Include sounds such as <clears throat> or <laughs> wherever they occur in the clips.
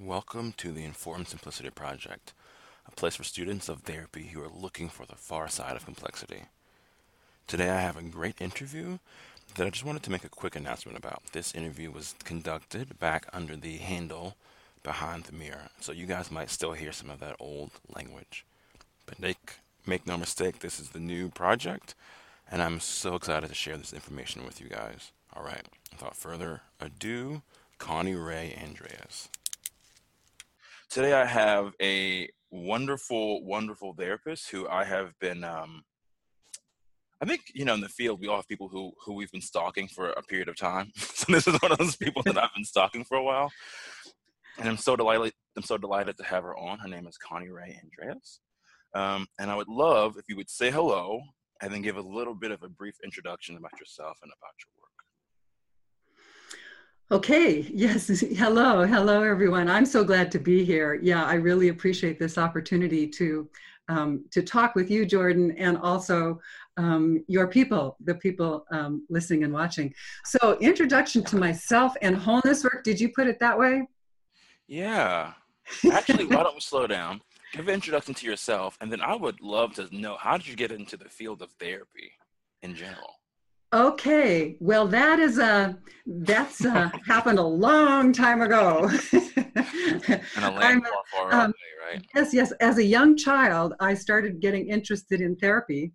Welcome to the Informed Simplicity Project, a place for students of therapy who are looking for the far side of complexity. Today I have a great interview that I just wanted to make a quick announcement about. This interview was conducted back under the handle Behind the Mirror, so you guys might still hear some of that old language. But make, make no mistake, this is the new project, and I'm so excited to share this information with you guys. All right, without further ado, Connirae Andreas. Today I have a wonderful, wonderful therapist who I have been. Um, I think you know in the field we all have people who who we've been stalking for a period of time. <laughs> so this is one of those people that I've been stalking for a while, and I'm so delighted. I'm so delighted to have her on. Her name is Connirae Andreas, um, and I would love if you would say hello and then give a little bit of a brief introduction about yourself and about your. Okay, <laughs> yes. Hello, hello, everyone. I'm so glad to be here. Yeah, I really appreciate this opportunity to um, to talk with you, Jordan, and also um, your people, the people um, listening and watching. So, introduction to myself and wholeness work. Did you put it that way? Yeah. Actually, why <laughs> don't we slow down? Give an introduction to yourself, and then I would love to know how did you get into the field of therapy in general? Okay, well, that is a that's uh, <laughs> happened a long time ago. and a land far, far um, right? Yes, yes. As a young child, I started getting interested in therapy,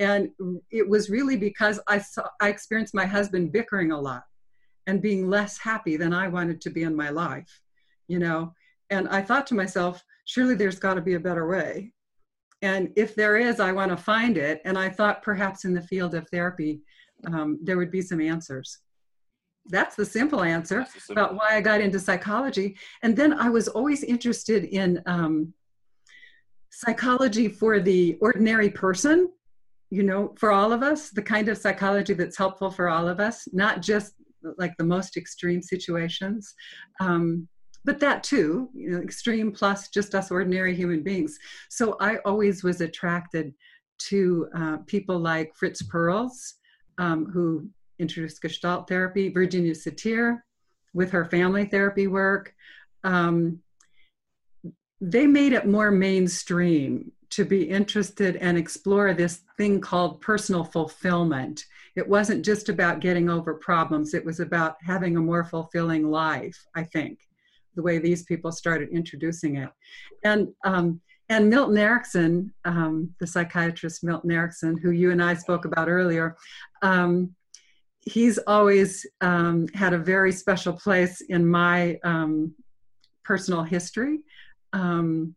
and it was really because I saw I experienced my husband bickering a lot and being less happy than I wanted to be in my life, you know. And I thought to myself, surely there's got to be a better way. And if there is, I want to find it. And I thought perhaps in the field of therapy um, there would be some answers. That's the simple answer the simple. about why I got into psychology. And then I was always interested in um, psychology for the ordinary person, you know, for all of us, the kind of psychology that's helpful for all of us, not just like the most extreme situations. Um, but that too, you know, extreme plus just us ordinary human beings. So I always was attracted to uh, people like Fritz Perls, um, who introduced Gestalt therapy, Virginia Satir with her family therapy work. Um, they made it more mainstream to be interested and explore this thing called personal fulfillment. It wasn't just about getting over problems, it was about having a more fulfilling life, I think, the way these people started introducing it. And um, and Milton Erickson, um, the psychiatrist Milton Erickson, who you and I spoke about earlier, um, he's always um, had a very special place in my um, personal history. Um,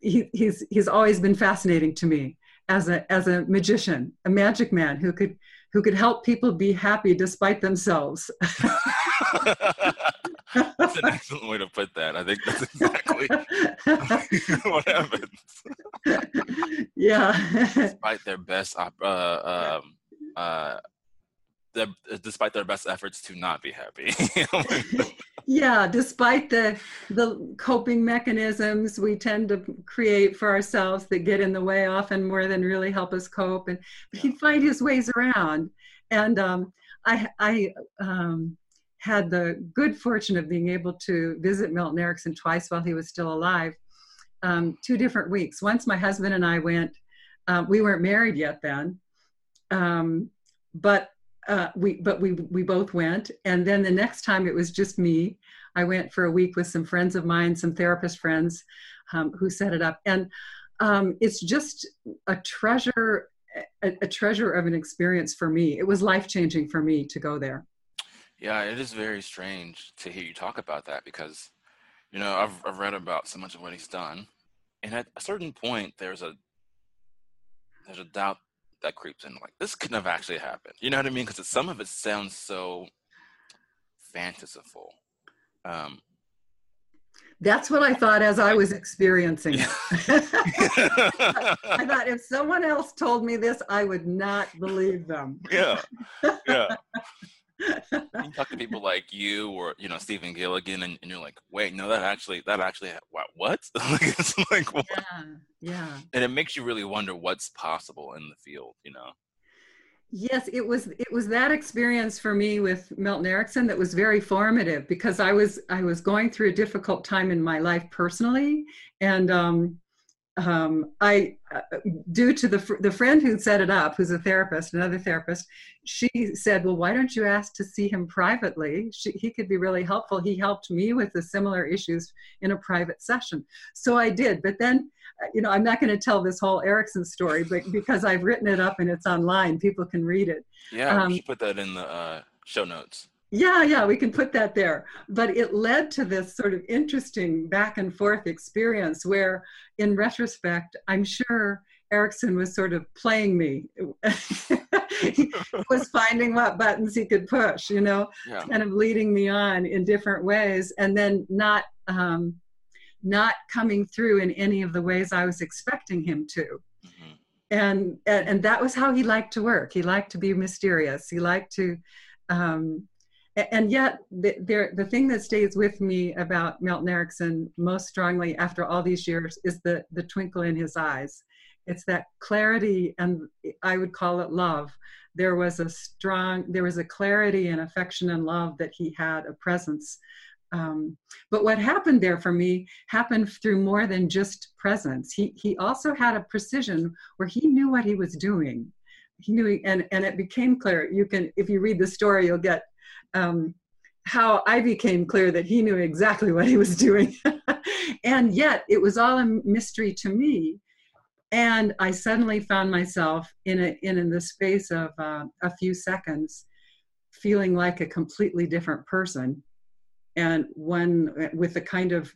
he, he's he's always been fascinating to me as a as a magician, a magic man who could who could help people be happy despite themselves. <laughs> <laughs> that's an excellent way to put that. I think that's exactly <laughs> what happens. Yeah. Despite their best, uh, um, uh, their, despite their best efforts to not be happy. <laughs> yeah, despite the the coping mechanisms we tend to create for ourselves that get in the way often more than really help us cope, and but he'd find his ways around. And um, I I um, had the good fortune of being able to visit Milton Erickson twice while he was still alive, um, two different weeks. Once my husband and I went, um, we weren't married yet then, um, but uh, we but we we both went. And then the next time it was just me. I went for a week with some friends of mine, some therapist friends, um, who set it up, and um, it's just a treasure. A, a treasure of an experience for me. It was life changing for me to go there. Yeah, it is very strange to hear you talk about that because, you know, I've, I've read about so much of what he's done, and at a certain point, there's a there's a doubt that creeps in, like this couldn't have actually happened. You know what I mean? Because some of it sounds so fantastical. Um, that's what I thought as I was experiencing it. <laughs> I thought if someone else told me this, I would not believe them. Yeah, yeah <laughs> you talk to people like you or you know Stephen Gilligan, and, and you're like, wait, no, that actually, that actually, what? what? <laughs> like it's like, what? yeah, yeah. And it makes you really wonder what's possible in the field, you know. Yes, it was it was that experience for me with Milton Erickson that was very formative because I was I was going through a difficult time in my life personally, and um, um, I, uh, due to the the friend who set it up, who's a therapist, another therapist, she said, "Well, why don't you ask to see him privately? She, he could be really helpful. He helped me with the similar issues in a private session." So I did, but then, uh, you know, I'm not going to tell this whole Erickson story, but because I've written it up and it's online, people can read it. Yeah, um, put that in the uh, show notes. Yeah, yeah, we can put that there. But it led to this sort of interesting back and forth experience where, in retrospect, I'm sure Erickson was sort of playing me. <laughs> he was finding what buttons he could push, you know, yeah. kind of leading me on in different ways, and then not um, not coming through in any of the ways I was expecting him to. Mm-hmm. And, and and that was how he liked to work. He liked to be mysterious. He liked to um, and yet the, the, the thing that stays with me about Milton Erickson most strongly after all these years is the, the twinkle in his eyes. It's that clarity, and I would call it love. There was a strong, there was a clarity and affection and love that he had, a presence. Um, but what happened there for me happened through more than just presence. He, he also had a precision where he knew what he was doing. He knew, and, and it became clear. You can, if you read the story, you'll get um, how I became clear that he knew exactly what he was doing. <laughs> and yet it was all a mystery to me. And I suddenly found myself in, a, in, in the space of uh, a few seconds feeling like a completely different person. And one with a kind of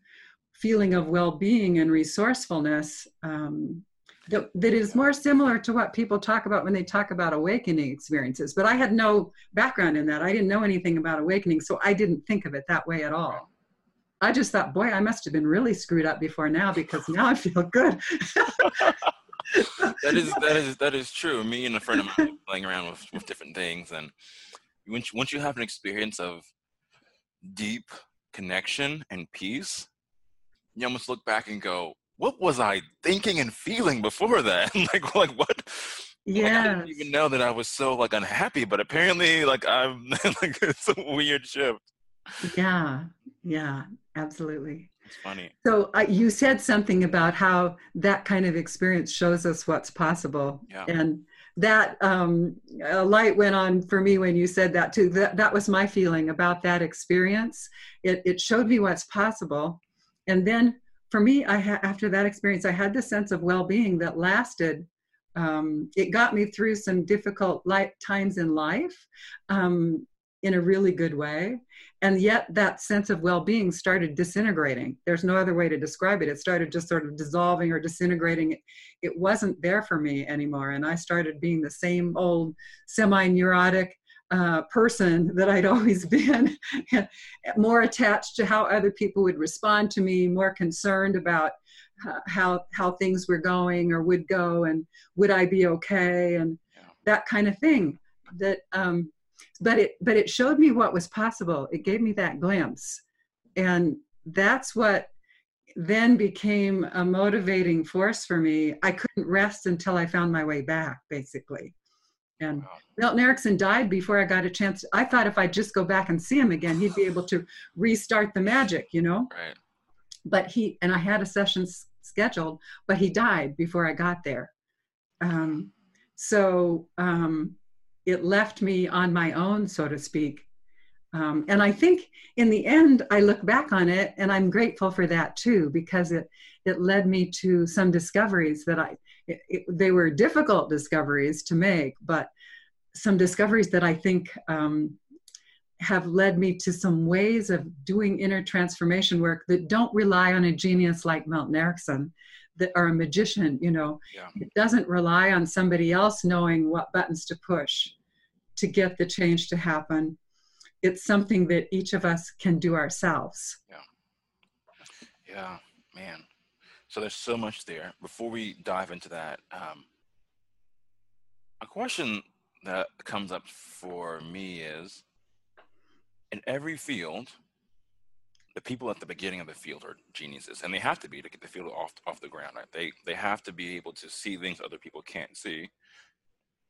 feeling of well being and resourcefulness um, that, that is more similar to what people talk about when they talk about awakening experiences. But I had no background in that. I didn't know anything about awakening, so I didn't think of it that way at all. I just thought, boy, I must have been really screwed up before now because now I feel good. that is that is that is true. Me and a friend of mine playing around with, with different things, and once once you have an experience of deep connection and peace, you almost look back and go, what was I thinking and feeling before that? <laughs> like, like what? Yeah. Like, I didn't even know that I was so like unhappy, but apparently, like I'm <laughs> like it's a weird shift. Yeah, yeah, absolutely. It's funny. So uh, you said something about how that kind of experience shows us what's possible, yeah. and that um, a light went on for me when you said that too. That that was my feeling about that experience. It it showed me what's possible, and then for me, I ha- after that experience, I had this sense of well-being that lasted. Um, it got me through some difficult times in life um, in a really good way, and yet that sense of well-being started disintegrating. There's no other way to describe it. It started just sort of dissolving or disintegrating. It wasn't there for me anymore, and I started being the same old semi-neurotic uh, person that I'd <laughs> always been, more attached to how other people would respond to me, more concerned about how how things were going or would go, and would I be okay, and that kind of thing. That, um, but it but it showed me what was possible. It gave me that glimpse, and that's what then became a motivating force for me. I couldn't rest until I found my way back, basically. And Milton Erickson died before I got a chance. I thought if I just go back and see him again, he'd be able to restart the magic, you know? Right. But he, and I had a session scheduled, but he died before I got there. Um, so um, it left me on my own, so to speak. Um, and I think in the end, I look back on it and I'm grateful for that too, because it, it led me to some discoveries that I, it, it, they were difficult discoveries to make, but some discoveries that I think um, have led me to some ways of doing inner transformation work that don't rely on a genius like Milton Erickson that are a magician you know? Yeah. it doesn't rely on somebody else knowing what buttons to push to get the change to happen. It's something that each of us can do ourselves. Yeah. Yeah man so there's so much there. Before we dive into that, um, a question that comes up for me is in every field, the people at the beginning of the field are geniuses, and they have to be to get the field off off the ground. Right? They they have to be able to see things other people can't see,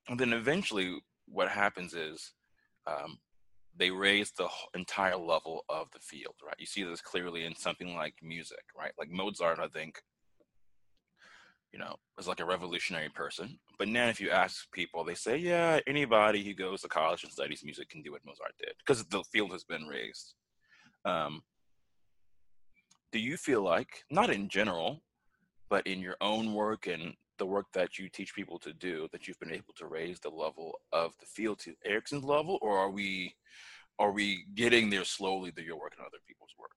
and then eventually what happens is um, they raise the entire level of the field, right? You see this clearly in something like music, right? Like Mozart, I think, you know, was like a revolutionary person. But now, if you ask people, they say, yeah, anybody who goes to college and studies music can do what Mozart did because the field has been raised. Um, do you feel like, not in general, but in your own work and the work that you teach people to do, that you've been able to raise the level of the field to Erickson's level, or are we are we getting there slowly that you're working on other people's work?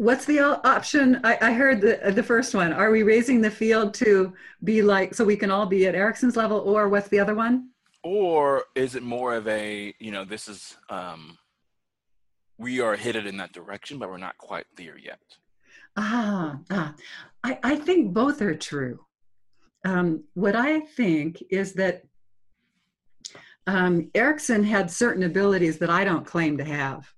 What's the option? I, I, heard the the first one. Are we raising the field to be like so we can all be at Erickson's level, or what's the other one? Or is it more of a you know this is um, we are headed in that direction, but we're not quite there yet. Ah, ah. I, I think both are true. Um, what I think is that um, Erickson had certain abilities that I don't claim to have.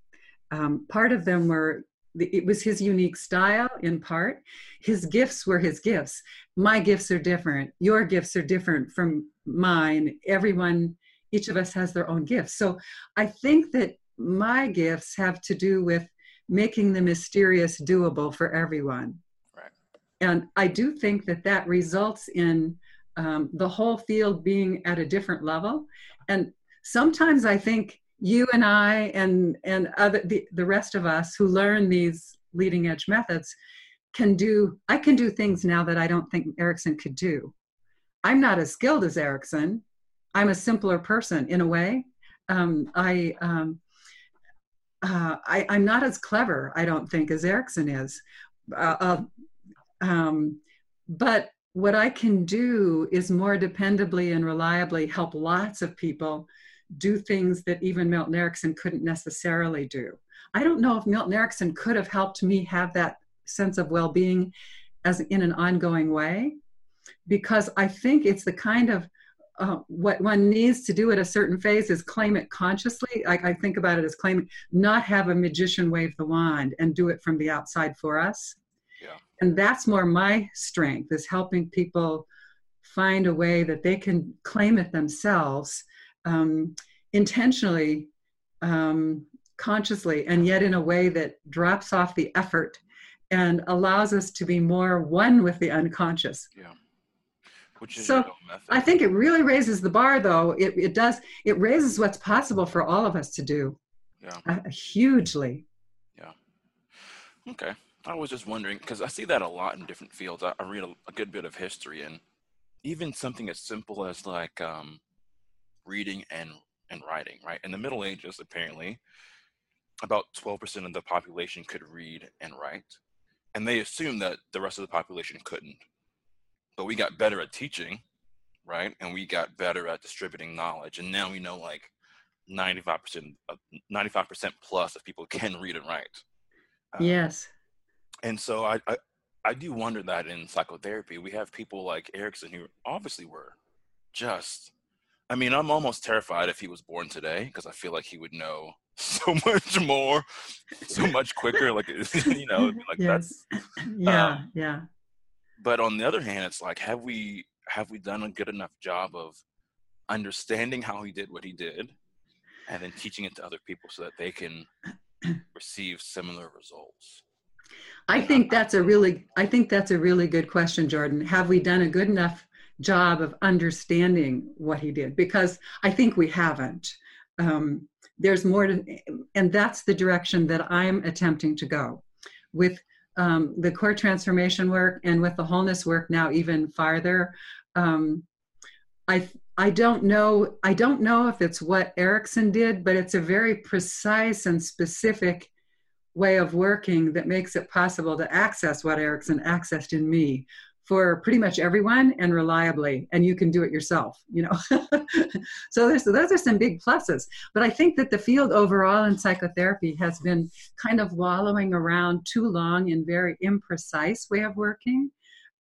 Um, part of them were it was his unique style in part. His gifts were his gifts. My gifts are different. Your gifts are different from mine. Everyone each of us has their own gifts. So i think that my gifts have to do with making the mysterious doable for everyone. Right. and i do think that that results in um, the whole field being at a different level. And sometimes i think you and I and and other the, the rest of us who learn these leading edge methods can do I can do things now that I don't think Erickson could do. I'm not as skilled as Erickson. I'm a simpler person in a way. Um, I, um, uh, I am not as clever, I don't think, as Erickson is. Uh, uh, um, but what I can do is more dependably and reliably help lots of people do things that even Milton Erickson couldn't necessarily do. I don't know if Milton Erickson could have helped me have that sense of well-being as in an ongoing way because I think it's the kind of uh, what one needs to do at a certain phase is claim it consciously. I, I think about it as claiming, not have a magician wave the wand and do it from the outside for us. Yeah. And that's more my strength is helping people find a way that they can claim it themselves um, intentionally, um, consciously, and yet in a way that drops off the effort and allows us to be more one with the unconscious. Yeah. Which is so I think it really raises the bar, though. It, it does. It raises what's possible for all of us to do. Yeah. Uh, hugely. Yeah. Okay. I was just wondering because I see that a lot in different fields. I, I read a, a, good bit of history and even something as simple as like um, reading and, and writing, right? In the Middle Ages, apparently, about 12% of the population could read and write. And they assumed that the rest of the population couldn't. But we got better at teaching, right? And we got better at distributing knowledge. And now we know like 95%, 95% plus of people <laughs> can read and write. Um, yes. And so I, I, I do wonder that in psychotherapy, we have people like Erickson who obviously were just I mean, I'm almost terrified if he was born today because I feel like he would know <laughs> so much more, so <laughs> much quicker. Like <laughs> you know, like yes. that's yeah, um, yeah. But on the other hand, it's like, have we have we done a good enough job of understanding how he did what he did, and then teaching it to other people so that they can <clears throat> receive similar results? I think that's a really I think that's a really good question, Jordan. Have we done a good enough job of understanding what he did because I think we haven't. Um, there's more to, and that's the direction that I'm attempting to go with um, the core transformation work and with the wholeness work now even farther. Um, I I don't know I don't know if it's what Erickson did, but it's a very precise and specific way of working that makes it possible to access what Erickson accessed in me, for pretty much everyone and reliably and you can do it yourself you know? <laughs> So there's, those are some big pluses. But i think that the field overall in psychotherapy has been kind of wallowing around too long in very imprecise way of working.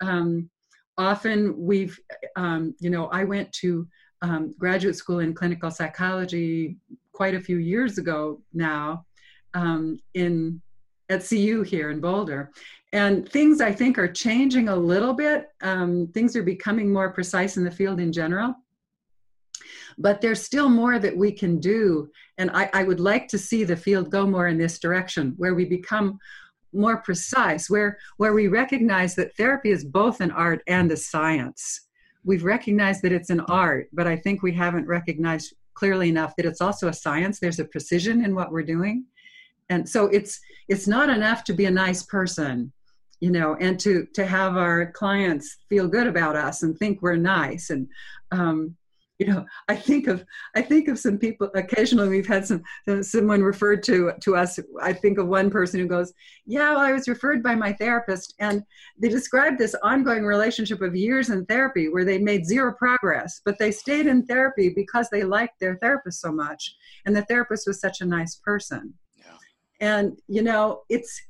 Um, often we've um, you know i went to um, graduate school in clinical psychology quite a few years ago now um, in at cu here in boulder and things I think are changing a little bit. Um, things are becoming more precise in the field in general. but there's still more that we can do. And I, I, would like to see the field go more in this direction where we become more precise where where we recognize that therapy is both an art and a science. We've recognized that it's an art but i think we haven't recognized clearly enough that it's also a science. There's a precision in what we're doing. And so it's it's not enough to be a nice person you know and to to have our clients feel good about us and think we're nice. And um, you know i think of i think of some people occasionally we've had some someone referred to to us. I think of one person who goes yeah well, i was referred by my therapist. And they described this ongoing relationship of years in therapy where they made zero progress but they stayed in therapy because they liked their therapist so much. And the therapist was such a nice person. Yeah. and you know it's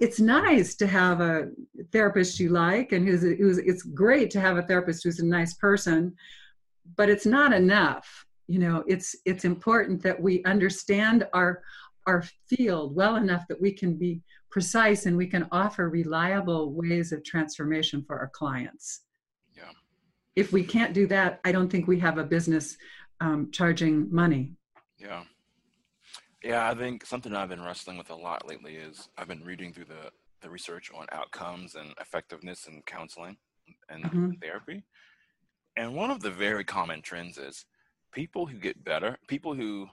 it's nice to have a therapist you like and who's, who's it's great to have a therapist who's a nice person but it's not enough. You know it's it's important that we understand our our field well enough that we can be precise and we can offer reliable ways of transformation for our clients. Yeah. If we can't do that i don't think we have a business um, charging money. Yeah yeah i think something i've been wrestling with a lot lately is i've been reading through the the research on outcomes and effectiveness in counseling and mm-hmm. therapy and one of the very common trends is people who get better, people who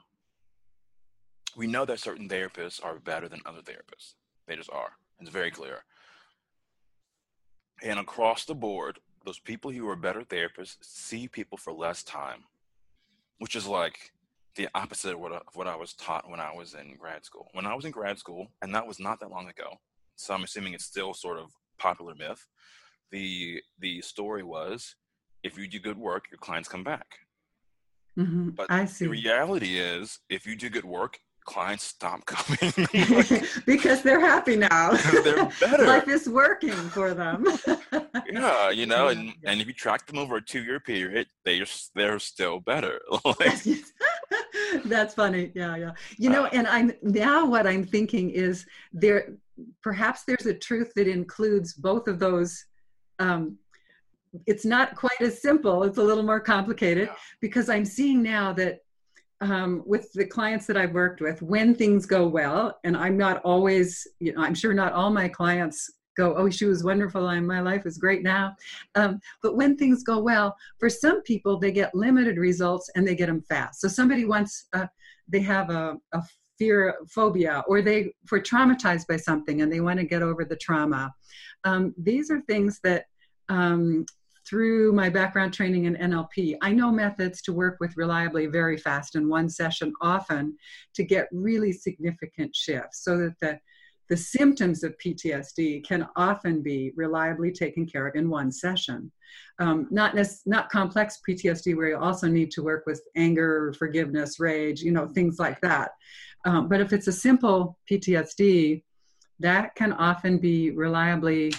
we know that certain therapists are better than other therapists. They just are. It's very clear. And across the board, those people who are better therapists see people for less time, which is like the opposite of what, I, of what I was taught when I was in grad school. When I was in grad school, and that was not that long ago, so I'm assuming it's still sort of popular myth. The the story was if you do good work, your clients come back. Mm-hmm. But I see. the reality is, if you do good work, clients stop <laughs> coming <laughs> because they're happy now. <laughs> they're better. Life is working for them. yeah, you know, and and if you track them over a two-year period, they are they're still better. like, <laughs> That's funny. Yeah, yeah. You know, and I'm now what I'm thinking is there perhaps there's a truth that includes both of those um, it's not quite as simple. It's a little more complicated yeah. because I'm seeing now that um, with the clients that I've worked with, when things go well, and I'm not always, you know, I'm sure not all my clients go, oh, she was wonderful and my life is great now. Um, but when things go well, for some people, they get limited results and they get them fast. So somebody wants, uh, they have a, a fear phobia or they were traumatized by something and they want to get over the trauma. Um, these are things that um, through my background training in NLP, I know methods to work with reliably very fast in one session, often to get really significant shifts so that the, the symptoms of PTSD can often be reliably taken care of in one session. Um, not, not complex PTSD, where you also need to work with anger, forgiveness, rage, you know, things like that. Um, but if it's a simple PTSD, that can often be reliably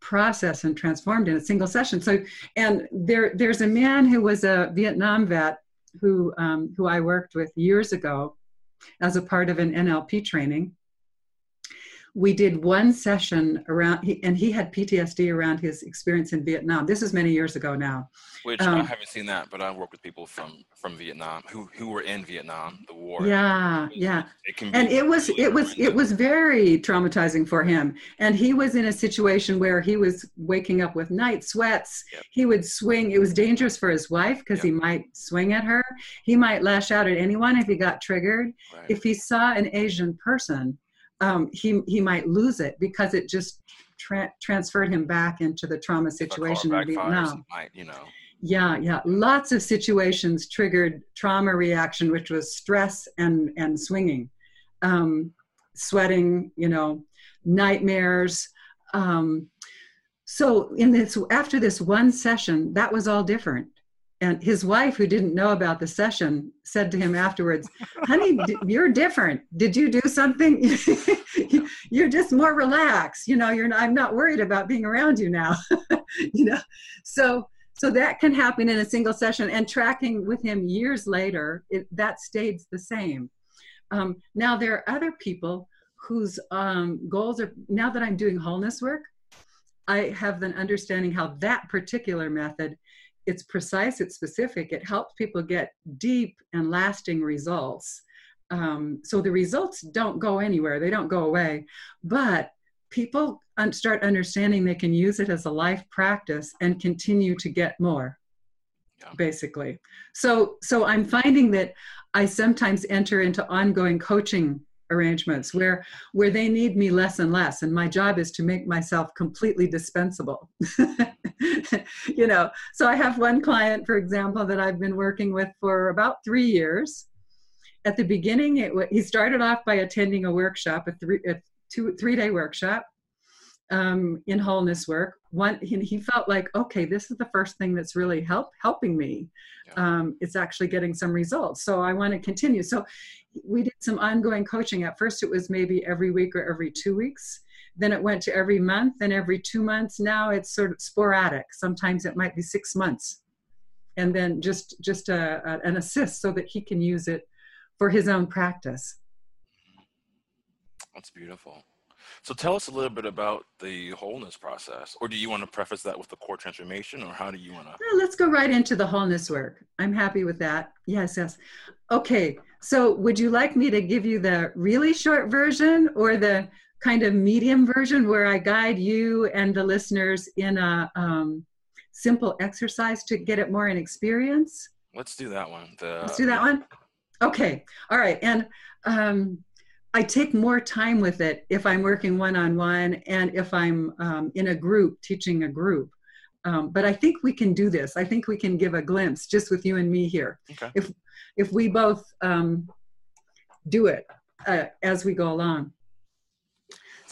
processed and transformed in a single session. So, and there, there's a man who was a Vietnam vet who, um, who I worked with years ago as a part of an NLP training we did one session around and he had ptsd around his experience in vietnam. This is many years ago now. Which um, i haven't seen that but i work with people from from vietnam who who were in vietnam the war. Yeah yeah. It can and it was it was it was very traumatizing for him. And he was in a situation where he was waking up with night sweats. Yep. he would swing it was dangerous for his wife because yep. he might swing at her. He might lash out at anyone if he got triggered. Right. if he saw an asian person um, he he might lose it because it just tra- transferred him back into the trauma situation in Vietnam. Might, you know. Yeah, yeah. Lots of situations triggered trauma reaction, which was stress and and swinging, um, sweating. You know, nightmares. Um, so in this after this one session, that was all different and his wife who didn't know about the session said to him afterwards honey you're different. Did you do something? <laughs> You're just more relaxed. You know you're not, i'm not worried about being around you now. <laughs> You know? So so that can happen in a single session and tracking with him years later it, that stayed the same. Um, now there are other people whose um, goals are now that i'm doing wholeness work i have an understanding how that particular method it's precise, it's specific, it helps people get deep and lasting results. Um, so the results don't go anywhere, they don't go away, but people start understanding they can use it as a life practice and continue to get more basically. So so i'm finding that i sometimes enter into ongoing coaching arrangements where where they need me less and less and my job is to make myself completely dispensable <laughs> <laughs> you know so i have one client for example that i've been working with for about three years at the beginning it he started off by attending a workshop a three a two three day workshop um, in wholeness work. One, he, he, felt like, okay, this is the first thing that's really help helping me. Yeah. Um, it's actually getting some results, so I want to continue. So we did some ongoing coaching. At first, it was maybe every week or every two weeks. Then it went to every month, then every two months. Now it's sort of sporadic. Sometimes it might be six months, and then just just a, a, an assist so that he can use it for his own practice. That's beautiful. So tell us a little bit about the wholeness process, or do you want to preface that with the core transformation, or how do you want to? Yeah, let's go right into the wholeness work. I'm happy with that. Yes, yes. Okay, so would you like me to give you the really short version or the kind of medium version where I guide you and the listeners in a um, simple exercise to get it more in experience? Let's do that one. The, Let's do that one. Okay. All right. And um, I take more time with it if I'm working one on one and if I'm um, in a group, teaching a group. Um, but I think we can do this. I think we can give a glimpse just with you and me here. Okay. If if we both um, do it uh, as we go along.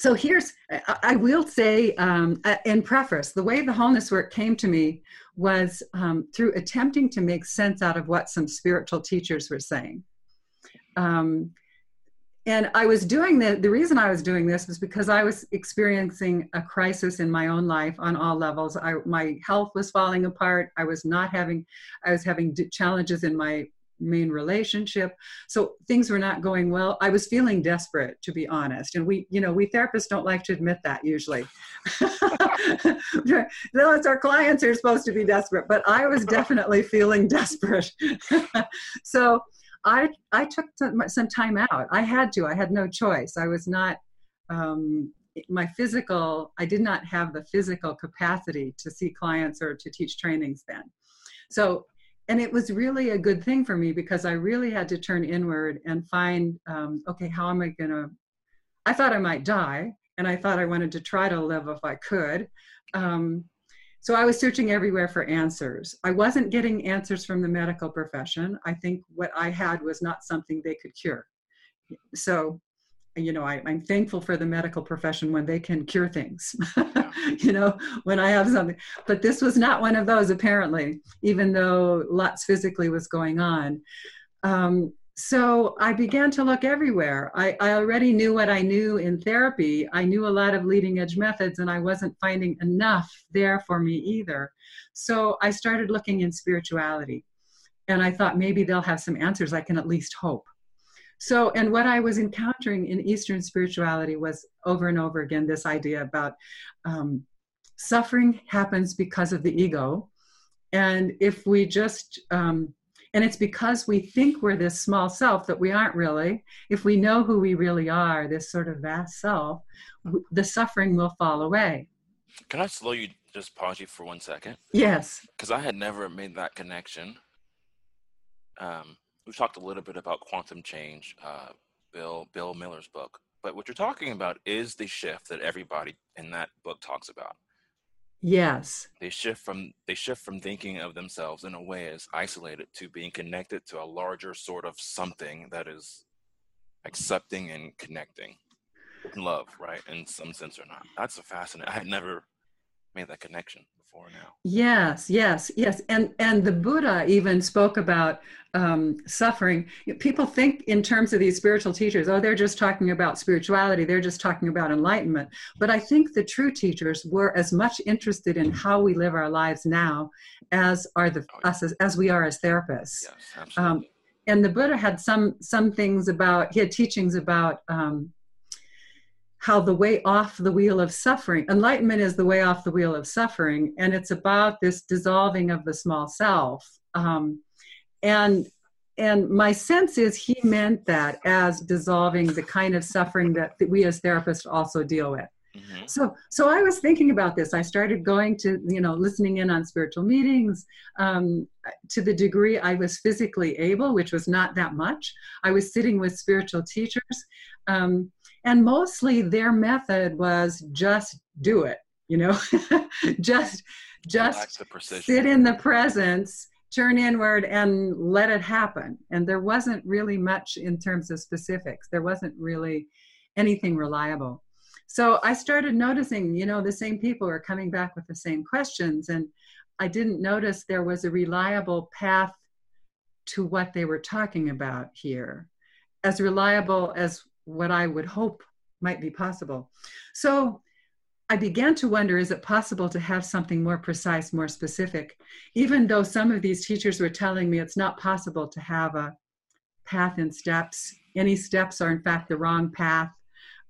So here's, I will say um, in preface, the way the wholeness work came to me was um, through attempting to make sense out of what some spiritual teachers were saying. Um, and I was doing the the reason I was doing this was because I was experiencing a crisis in my own life on all levels. I, my health was falling apart. I was not having, I was having challenges in my main relationship. So things were not going well. I was feeling desperate, to be honest. And we, you know, we therapists don't like to admit that usually. <laughs> no it's our clients are supposed to be desperate, but I was definitely feeling desperate. <laughs> so I I took some time out. I had to. I had no choice. I was not um, my physical. I did not have the physical capacity to see clients or to teach trainings then. So, and it was really a good thing for me because I really had to turn inward and find, um, okay, how am I gonna? I thought I might die, and I thought I wanted to try to live if I could. Um, so I was searching everywhere for answers. I wasn't getting answers from the medical profession. I think what I had was not something they could cure. So, you know, I, am thankful for the medical profession when they can cure things, <laughs> you know, when I have something. But this was not one of those, apparently, even though lots physically was going on. Um, so I began to look everywhere. I, I, already knew what I knew in therapy. I knew a lot of leading edge methods, and I wasn't finding enough there for me either. So I started looking in spirituality. And I thought maybe they'll have some answers I can at least hope. So, and what I was encountering in Eastern spirituality was over and over again this idea about um, suffering happens because of the ego. And if we just um, and it's because we think we're this small self that we aren't really. If we know who we really are, this sort of vast self, the suffering will fall away. Can I slow you, just pause you for one second? Yes. Because I had never made that connection. Um, we've talked a little bit about quantum change, uh, Bill Bill Miller's book, but what you're talking about is the shift that everybody in that book talks about. Yes. They shift from they shift from thinking of themselves in a way as isolated to being connected to a larger sort of something that is accepting and connecting. Love, right? In some sense or not. That's a fascinating I had never made that connection before now. Yes, yes, yes. And and the Buddha even spoke about um, suffering. People think in terms of these spiritual teachers, oh, they're just talking about spirituality, they're just talking about enlightenment. But I think the true teachers were as much interested in how we live our lives now as are the oh, yeah. us as, as, we are as therapists. Yes, absolutely. Um, and the Buddha had some some things about he had teachings about um, how the way off the wheel of suffering, enlightenment is the way off the wheel of suffering, and it's about this dissolving of the small self. Um, and and my sense is he meant that as dissolving the kind of suffering that we as therapists also deal with. Mm-hmm. So, so I was thinking about this. I started going to, you know, listening in on spiritual meetings um, to the degree I was physically able, which was not that much. I was sitting with spiritual teachers, um, and mostly their method was just do it. You know, <laughs> just just sit in the presence turn inward and let it happen. And there wasn't really much in terms of specifics. There wasn't really anything reliable. So I started noticing, you know, the same people are coming back with the same questions. And I didn't notice there was a reliable path to what they were talking about here, as reliable as what I would hope might be possible. So I began to wonder is it possible to have something more precise, more specific? Even though some of these teachers were telling me it's not possible to have a path and steps, any steps are in fact the wrong path.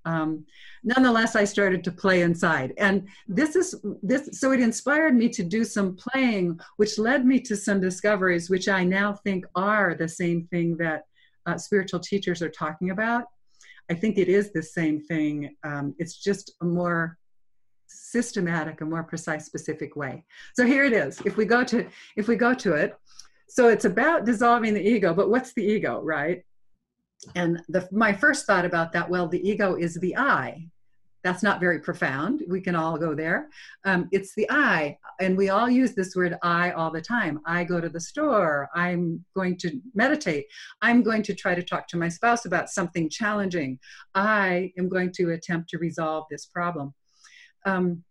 Um, nonetheless, I started to play inside, and this is this. So it inspired me to do some playing, which led me to some discoveries, which I now think are the same thing that uh, spiritual teachers are talking about. I think it is the same thing. Um, it's just a more systematic, a more precise, specific way. So here it is. If we go to if we go to it, so it's about dissolving the ego, but what's the ego, right? And the, my first thought about that, well, the ego is the I. That's not very profound. We can all go there. Um, it's the I, and we all use this word I all the time. I go to the store. I'm going to meditate. I'm going to try to talk to my spouse about something challenging. I am going to attempt to resolve this problem. Um,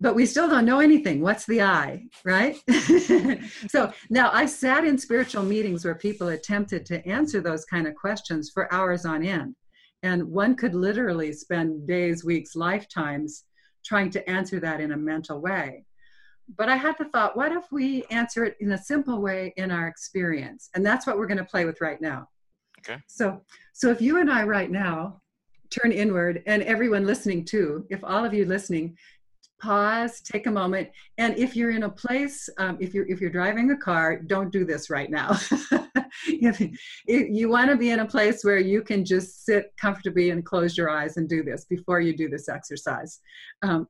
but we still don't know anything. What's the I, right? <laughs> so now I sat in spiritual meetings where people attempted to answer those kind of questions for hours on end. And one could literally spend days, weeks, lifetimes trying to answer that in a mental way. But I had the thought, what if we answer it in a simple way in our experience? And that's what we're going to play with right now. Okay. So, so if you and I right now turn inward and everyone listening too if all of you listening pause take a moment and if you're in a place um, if you're if you're driving a car don't do this right now <laughs> if, if you want to be in a place where you can just sit comfortably and close your eyes and do this before you do this exercise um,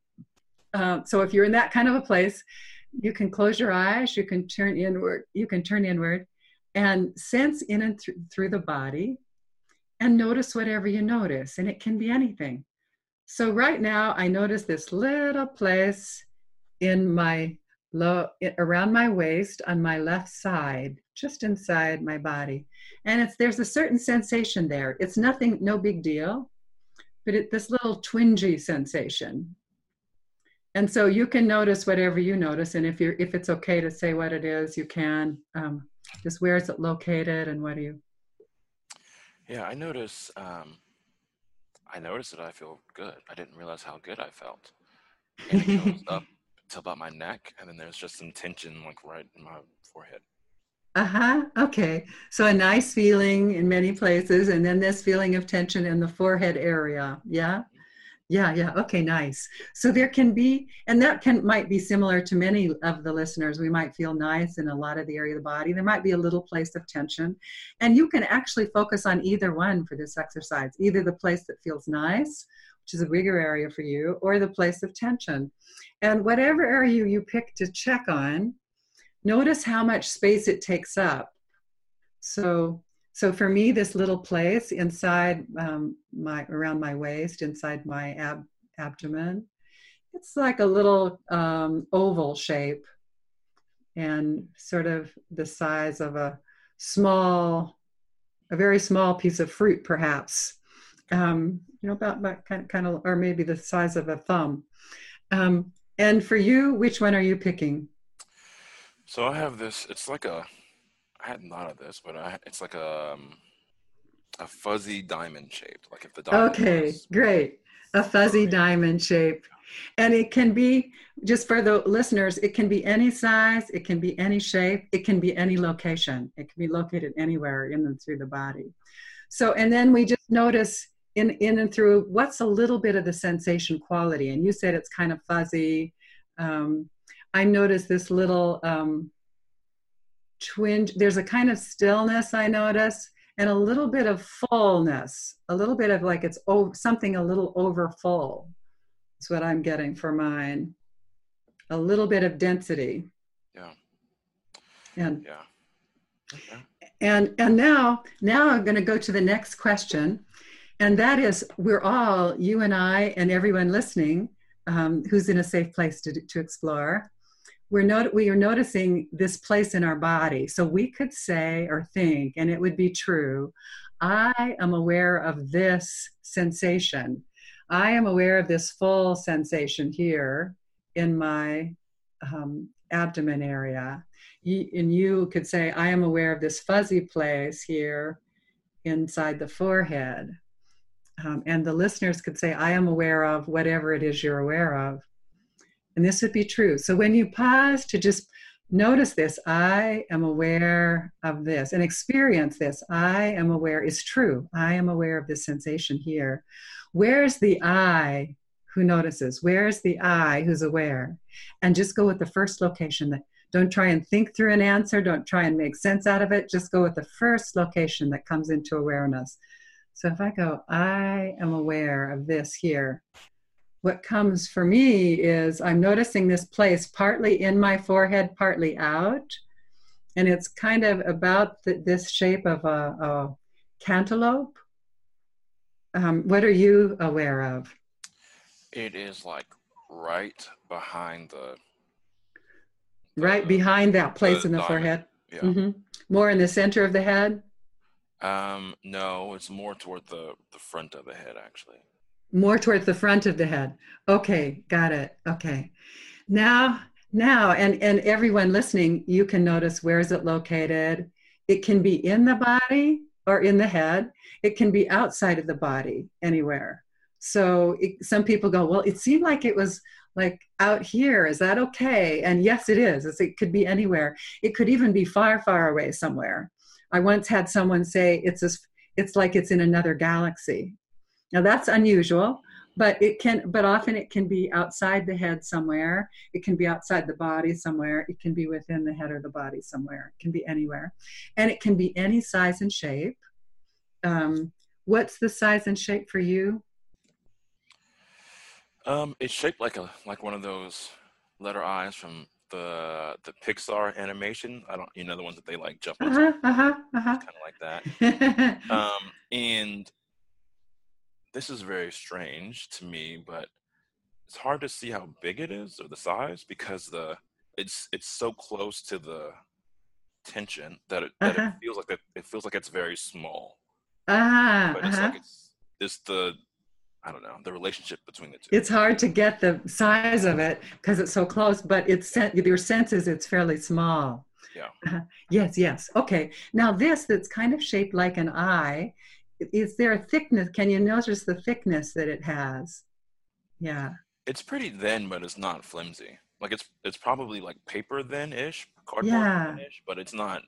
uh, so if you're in that kind of a place you can close your eyes you can turn inward you can turn inward and sense in and th- through the body and notice whatever you notice, and it can be anything. So right now, I notice this little place in my low around my waist on my left side, just inside my body, and it's there's a certain sensation there. It's nothing, no big deal, but it, this little twingy sensation. And so you can notice whatever you notice, and if you're if it's okay to say what it is, you can. Um, just where is it located, and what do you yeah, I notice. Um, I noticed that I feel good. I didn't realize how good I felt. And it goes <laughs> up to about my neck, and then there's just some tension, like right in my forehead. Uh huh. Okay. So a nice feeling in many places, and then this feeling of tension in the forehead area. Yeah. Yeah, yeah. Okay, nice. So there can be, and that can might be similar to many of the listeners. We might feel nice in a lot of the area of the body. There might be a little place of tension, and you can actually focus on either one for this exercise. Either the place that feels nice, which is a bigger area for you, or the place of tension. And whatever area you pick to check on, notice how much space it takes up. So so for me, this little place inside um, my around my waist, inside my ab- abdomen, it's like a little um, oval shape, and sort of the size of a small, a very small piece of fruit, perhaps. Um, you know, about, about kind of, kind of, or maybe the size of a thumb. Um, and for you, which one are you picking? So I have this. It's like a I hadn't thought of this, but I, it's like a um, a fuzzy diamond shaped, like if the diamond okay, was, great, a fuzzy diamond shape, and it can be just for the listeners. It can be any size, it can be any shape, it can be any location. It can be located anywhere in and through the body. So, and then we just notice in in and through what's a little bit of the sensation quality and you said it's kind of fuzzy um, i noticed this little um, twinge there's a kind of stillness i notice and a little bit of fullness a little bit of like it's oh, something a little over full is what i'm getting for mine a little bit of density Yeah. and Yeah. Okay. and and now now i'm going to go to the next question and that is we're all you and i and everyone listening um, who's in a safe place to, to explore we're not we are noticing this place in our body so we could say or think and it would be true i am aware of this sensation i am aware of this full sensation here in my um, abdomen area and you could say, I am aware of this fuzzy place here inside the forehead. Um, and the listeners could say, I am aware of whatever it is you're aware of. And this would be true. So when you pause to just notice this, I am aware of this and experience this, I am aware is true. I am aware of this sensation here. Where's the I who notices? Where's the I who's aware? And just go with the first location that don't try and think through an answer. Don't try and make sense out of it. Just go with the first location that comes into awareness. So if I go, I am aware of this here. What comes for me is I'm noticing this place partly in my forehead, partly out. And it's kind of about the, this shape of a, a cantaloupe. Um, what are you aware of? It is like right behind the. Right behind that place the in the diamond. forehead. Yeah. hmm More in the center of the head. Um. No, it's more toward the the front of the head, actually. More towards the front of the head. Okay got it. Okay. Now now and and everyone listening you can notice where is it located. It can be in the body or in the head. It can be outside of the body anywhere. So it, some people go well it seemed like it was like out here. Is that okay? And yes it is. It's- it could be anywhere. It could even be far far away somewhere. I once had someone say it's as it's like it's in another galaxy now that's unusual, but it can but often it can be outside the head somewhere. It can be outside the body somewhere. It can be within the head or the body somewhere. It can be anywhere. And it can be any size and shape. Um, what's the size and shape for you? Um, it's shaped like a like one of those letter eyes from the the Pixar animation. I don't, you know, the ones that they like jump on, Uh-huh, uh-huh, uh-huh. kind of like that. <laughs> Um, and this is very strange to me, but it's hard to see how big it is or the size because the it's it's so close to the tension that it that Uh-huh. it feels like it, it feels like it's very small. ah, But it's uh-huh. like it's it's the I don't know the relationship between the two. It's hard to get the size of it because it's so close, but it's your sense is it's fairly small. Yeah. Uh-huh. Yes, yes. Okay. Now this that's kind of shaped like an eye. Is there a thickness? Can you notice the thickness that it has? Yeah. It's pretty thin, but it's not flimsy. Like it's it's probably like paper thin ish, cardboard yeah. ish, but it's not.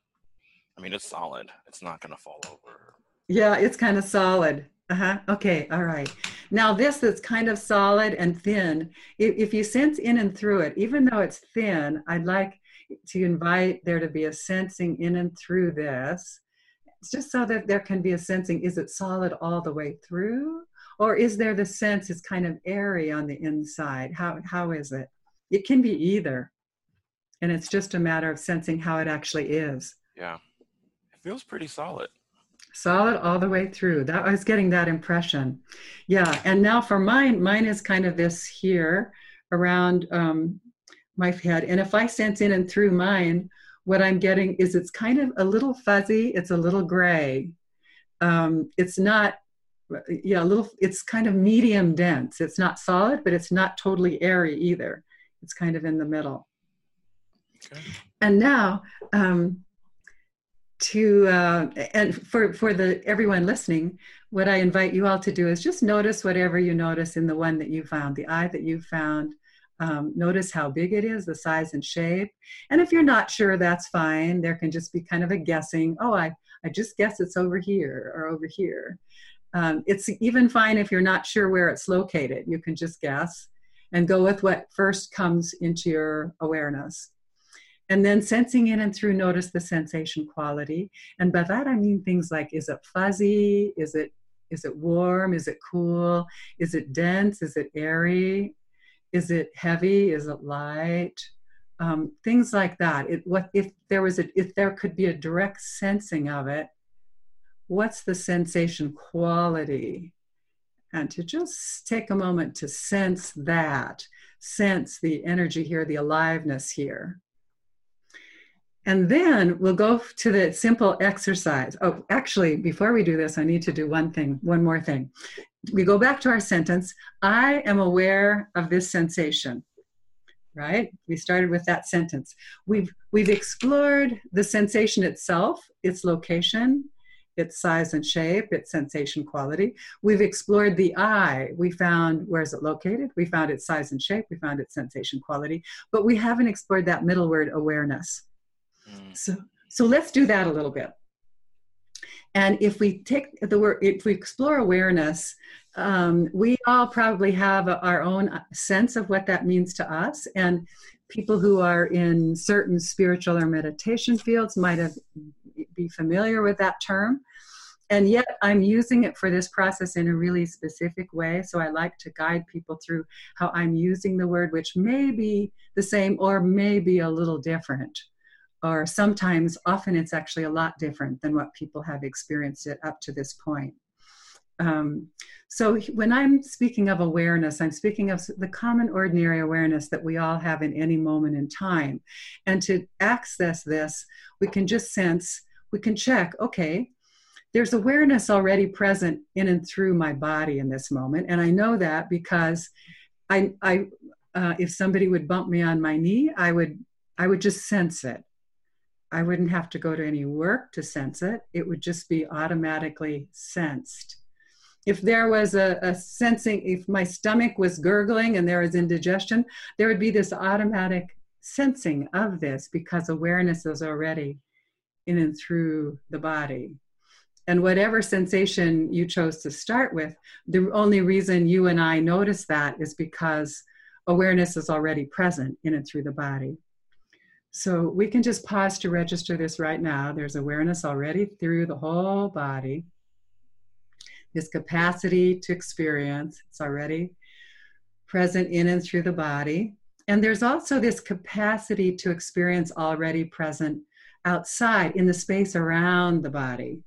I mean, it's solid. It's not gonna fall over. Yeah, it's kind of solid. Uh-huh. Okay, all right. Now this that's kind of solid and thin, if, if you sense in and through it, even though it's thin, I'd like to invite there to be a sensing in and through this. It's just so that there can be a sensing, is it solid all the way through? Or is there the sense it's kind of airy on the inside? How how is it? It can be either. And it's just a matter of sensing how it actually is. Yeah, it feels pretty solid. solid all the way through that i was getting that impression yeah and now for mine mine is kind of this here around um, my head and if i sense in and through mine what i'm getting is it's kind of a little fuzzy it's a little gray. Um, it's not yeah a little it's kind of medium dense. It's not solid but it's not totally airy either. It's kind of in the middle. Okay. and now um, to uh, and for for the everyone listening what i invite you all to do is just notice whatever you notice in the one that you found the eye that you found um, notice how big it is the size and shape and if you're not sure that's fine there can just be kind of a guessing oh i i just guess it's over here or over here Um, it's even fine if you're not sure where it's located. You can just guess and go with what first comes into your awareness. And then sensing in and through, notice the sensation quality. And by that I mean things like is it fuzzy? Is it is it warm? Is it cool? Is it dense? Is it airy? Is it heavy? Is it light? Um, things like that. It, what if there was a if there could be a direct sensing of it? What's the sensation quality? And to just take a moment to sense that, sense the energy here, the aliveness here. And then we'll go to the simple exercise. Oh, actually, before we do this, I need to do one thing, one more thing. We go back to our sentence I am aware of this sensation. Right? We started with that sentence. We've we've explored the sensation itself, its location, its size and shape, its sensation quality. We've explored the eye. We found where is it located? We found its size and shape. We found its sensation quality, but we haven't explored that middle word awareness Mm. So, so let's do that a little bit. And if we take the word, if we explore awareness, um, we all probably have our own sense of what that means to us. And people who are in certain spiritual or meditation fields might have be familiar with that term. And yet, I'm using it for this process in a really specific way. So I like to guide people through how I'm using the word, which may be the same or may be a little different or sometimes, often it's actually a lot different than what people have experienced it up to this point. Um, so when I'm speaking of awareness, I'm speaking of the common ordinary awareness that we all have in any moment in time. And to access this, we can just sense, we can check, okay, there's awareness already present in and through my body in this moment. And I know that because I, I uh, if somebody would bump me on my knee, I would, I would just sense it. I wouldn't have to go to any work to sense it. It would just be automatically sensed. If there was a, a, sensing, if my stomach was gurgling and there was indigestion, there would be this automatic sensing of this because awareness is already in and through the body. And whatever sensation you chose to start with, the only reason you and I notice that is because awareness is already present in and through the body. So we can just pause to register this right now. There's awareness already through the whole body. This capacity to experience, it's already present in and through the body. And there's also this capacity to experience already present outside in the space around the body.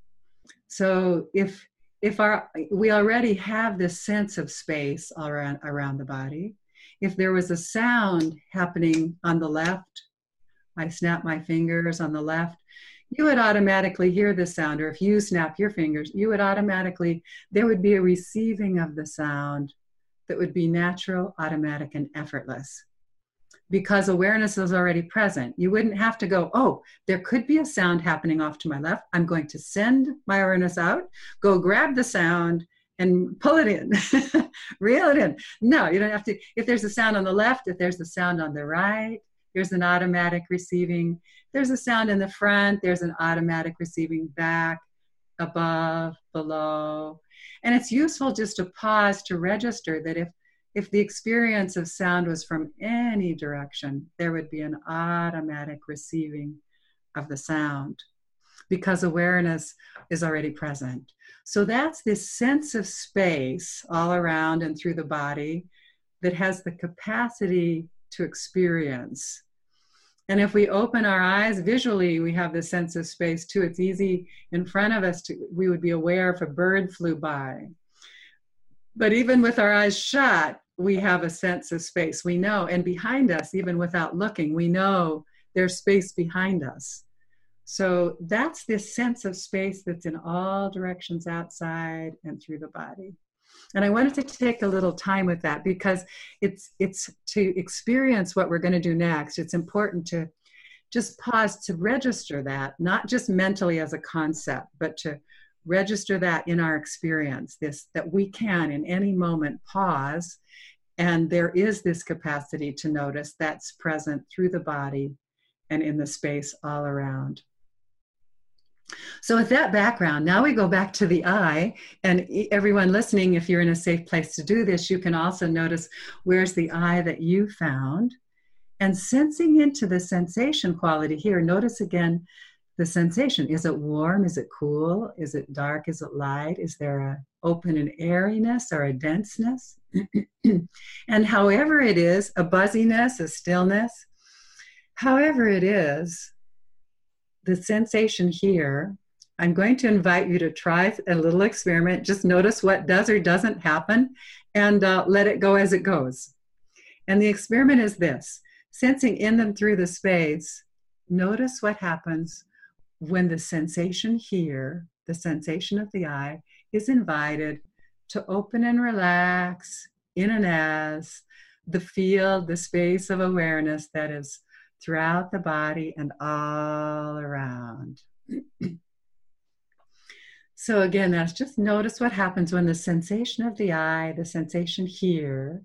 So if if our we already have this sense of space around around the body, if there was a sound happening on the left I snap my fingers on the left, you would automatically hear the sound. Or if you snap your fingers, you would automatically, there would be a receiving of the sound that would be natural, automatic, and effortless. Because awareness is already present. You wouldn't have to go, oh, there could be a sound happening off to my left. I'm going to send my awareness out, go grab the sound, and pull it in, <laughs> reel it in. No, you don't have to. If there's a sound on the left, if there's a sound on the right, there's an automatic receiving. There's a sound in the front, there's an automatic receiving back, above, below. And it's useful just to pause to register that if if the experience of sound was from any direction, there would be an automatic receiving of the sound because awareness is already present. So that's this sense of space all around and through the body that has the capacity to experience. And if we open our eyes visually, we have this sense of space too. It's easy in front of us to, we would be aware if a bird flew by. But even with our eyes shut, we have a sense of space. We know, and behind us, even without looking, we know there's space behind us. So that's this sense of space that's in all directions outside and through the body and i wanted to take a little time with that because it's it's to experience what we're going to do next it's important to just pause to register that not just mentally as a concept but to register that in our experience this that we can in any moment pause and there is this capacity to notice that's present through the body and in the space all around So, with that background, now we go back to the eye. And everyone listening, if you're in a safe place to do this, you can also notice where's the eye that you found. And sensing into the sensation quality here, notice again the sensation. Is it warm? Is it cool? Is it dark? Is it light? Is there a open and airiness or a denseness? <clears throat> and however it is, a buzziness, a stillness, however it is, the sensation here, I'm going to invite you to try a little experiment. Just notice what does or doesn't happen and uh, let it go as it goes. And the experiment is this sensing in them through the space, notice what happens when the sensation here, the sensation of the eye, is invited to open and relax in and as the field, the space of awareness that is throughout the body and all around. <clears throat> so, again, that's just notice what happens when the sensation of the eye, the sensation here,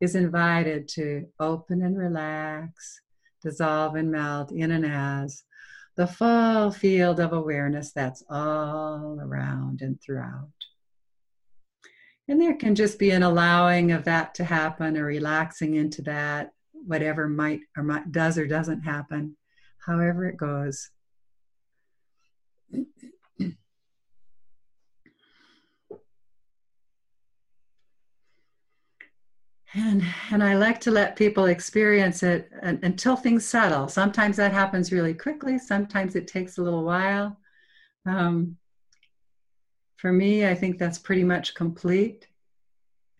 is invited to open and relax, dissolve and melt in and as the full field of awareness that's all around and throughout. And there can just be an allowing of that to happen or relaxing into that, whatever might or might, does or doesn't happen, however it goes. and and i like to let people experience it until things settle. Sometimes that happens really quickly sometimes it takes a little while. Um, for me i think that's pretty much complete.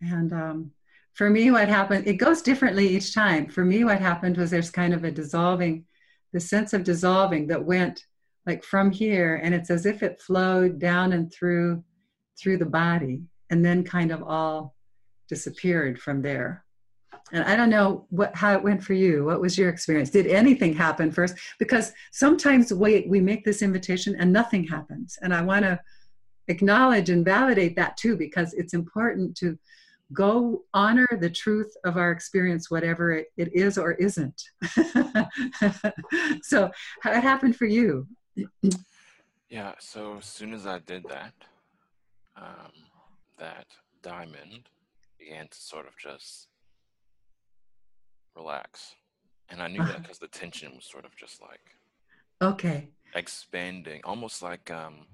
And um, for me what happened it goes differently each time for me what happened was there's kind of a dissolving the sense of dissolving that went like from here and it's as if it flowed down and through through the body and then kind of all disappeared from there. And I don't know what how it went for you. What was your experience? Did anything happen first? Because sometimes we we make this invitation and nothing happens. And I want to acknowledge and validate that too, because it's important to go honor the truth of our experience, whatever it, it is or isn't. <laughs> so, how it happened for you? yeah. So as soon as I did that, um, that diamond began to sort of just relax. And I knew that because uh-huh. the tension was sort of just like okay expanding, almost like um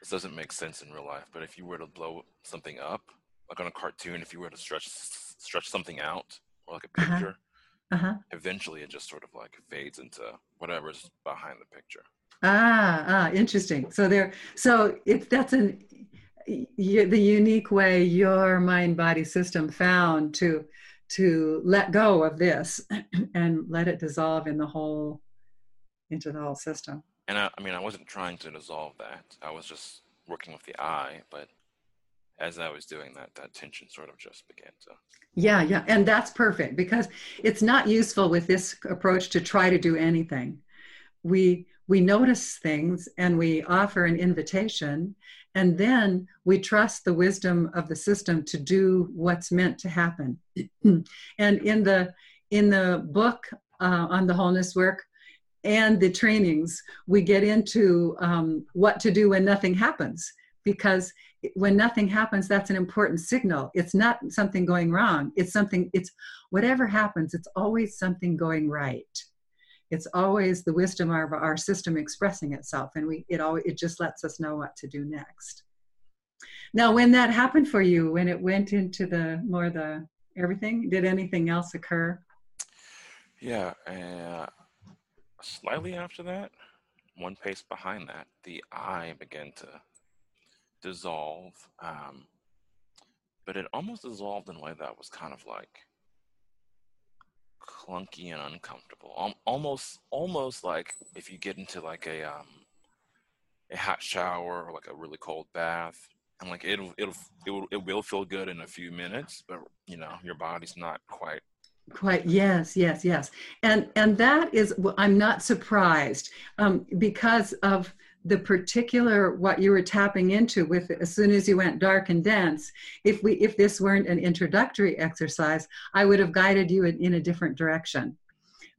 this doesn't make sense in real life, but if you were to blow something up, like on a cartoon, if you were to stretch stretch something out, or like a uh-huh. picture, uh-huh. Uh-huh. eventually it just sort of like fades into whatever's behind the picture. Ah, ah, interesting. So there, so it's that's an the unique way your mind body system found to to let go of this <clears throat> and let it dissolve in the whole into the whole system and I, I mean i wasn't trying to dissolve that. I was just working with the eye but as i was doing that that tension sort of just began to yeah yeah and that's perfect because it's not useful with this approach to try to do anything. We we notice things and we offer an invitation and then we trust the wisdom of the system to do what's meant to happen. <clears throat> And in the in the book uh, on the wholeness work and the trainings we get into um, what to do when nothing happens. Because when nothing happens that's an important signal. It's not something going wrong. It's something it's whatever happens it's always something going right. It's always the wisdom of our system expressing itself and we it always it just lets us know what to do next. Now when that happened for you when it went into the more the everything did anything else occur? Yeah uh, slightly after that one pace behind that the eye began to dissolve um, but it almost dissolved in a way that was kind of like clunky and uncomfortable. almost, almost like if you get into like a um, a hot shower or like a really cold bath, and like it'll it'll it will, it will feel good in a few minutes, but you know your body's not quite quite yes yes yes and and that is i'm not surprised um, because of the particular what you were tapping into with as soon as you went dark and dense if we if this weren't an introductory exercise i would have guided you in, in a different direction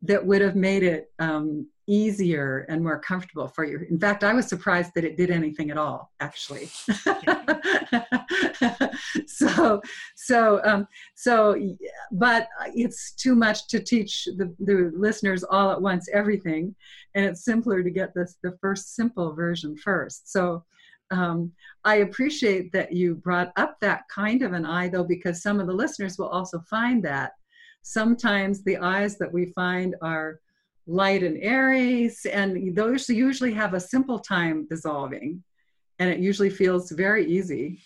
that would have made it um, easier and more comfortable for you. In fact, I was surprised that it did anything at all, actually. <laughs> <laughs> so, so, um, so, but it's too much to teach the, the listeners all at once everything, and it's simpler to get this the first simple version first. So, um, I appreciate that you brought up that kind of an eye, though, because some of the listeners will also find that sometimes the eyes that we find are light and airy, and those usually have a simple time dissolving, and it usually feels very easy.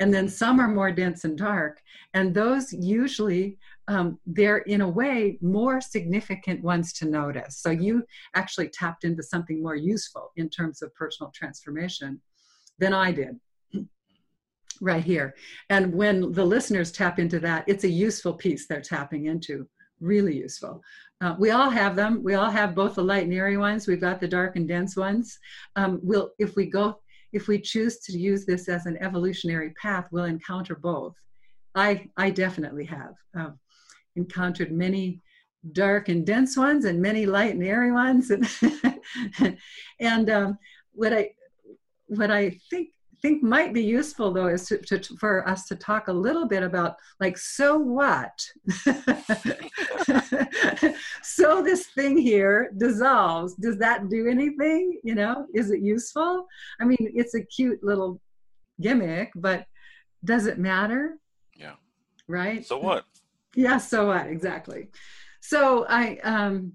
And then some are more dense and dark, and those usually um, they're in a way more significant ones to notice. So you actually tapped into something more useful in terms of personal transformation than I did <clears throat> right here. And when the listeners tap into that, it's a useful piece they're tapping into, really useful. Uh, we all have them. We all have both the light and airy ones. We've got the dark and dense ones. Um, we'll, if we go, if we choose to use this as an evolutionary path, we'll encounter both. I, I definitely have uh, encountered many dark and dense ones and many light and airy ones. And, <laughs> and um, what I, what I think think might be useful though is to, to, for us to talk a little bit about like so what? <laughs> So this thing here dissolves. Does that do anything? You know is it useful? I mean it's a cute little gimmick but does it matter? Yeah. Right? So what? Yeah so what? Exactly. So i um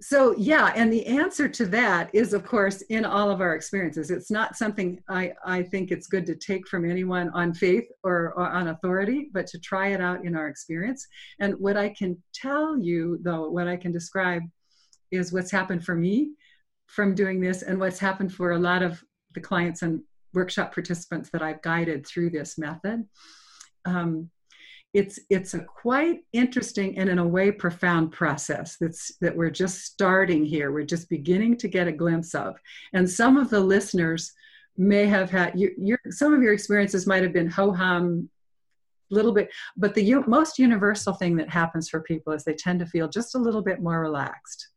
so yeah and the answer to that is of course in all of our experiences. It's not something i i think it's good to take from anyone on faith or, or, on authority but to try it out in our experience. And what i can tell you though what i can describe is what's happened for me from doing this and what's happened for a lot of the clients and workshop participants that i've guided through this method. Um, it's it's a quite interesting and in a way profound process that's that we're just starting here. We're just beginning to get a glimpse of. And some of the listeners may have had you, your some of your experiences might have been ho-hum a little bit but the u- most universal thing that happens for people is they tend to feel just a little bit more relaxed.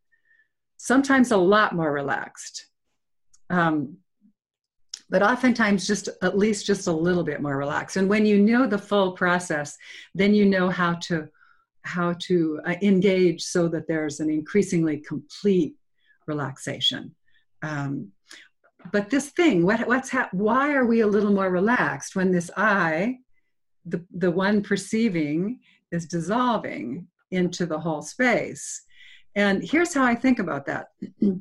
Sometimes a lot more relaxed. Um, but oftentimes just at least just a little bit more relaxed. And when you know the full process then you know how to how to uh, engage so that there's an increasingly complete relaxation. Um, but this thing what, what's ha- why are we a little more relaxed when this i the, the one perceiving is dissolving into the whole space? And here's how i think about that. <clears throat>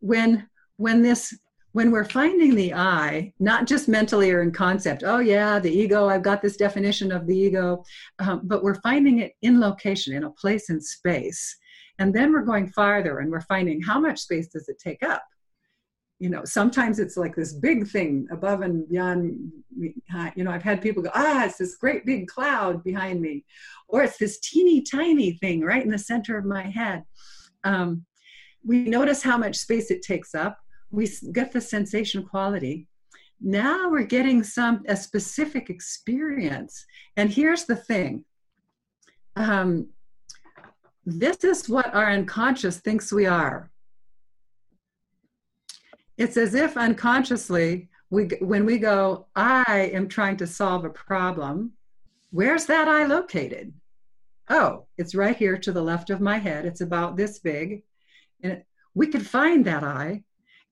When when this when we're finding the I, not just mentally or in concept, oh yeah, the ego, I've got this definition of the ego, um, but we're finding it in location, in a place in space. And then we're going farther and we're finding how much space does it take up? You know, sometimes it's like this big thing above and beyond. You know, I've had people go, ah, it's this great big cloud behind me, or it's this teeny tiny thing right in the center of my head. Um, we notice how much space it takes up we get the sensation quality. Now we're getting some a specific experience. And here's the thing. Um, this is what our unconscious thinks we are. It's as if unconsciously we when we go i am trying to solve a problem. Where's that i located? Oh it's right here to the left of my head. It's about this big. And we could find that i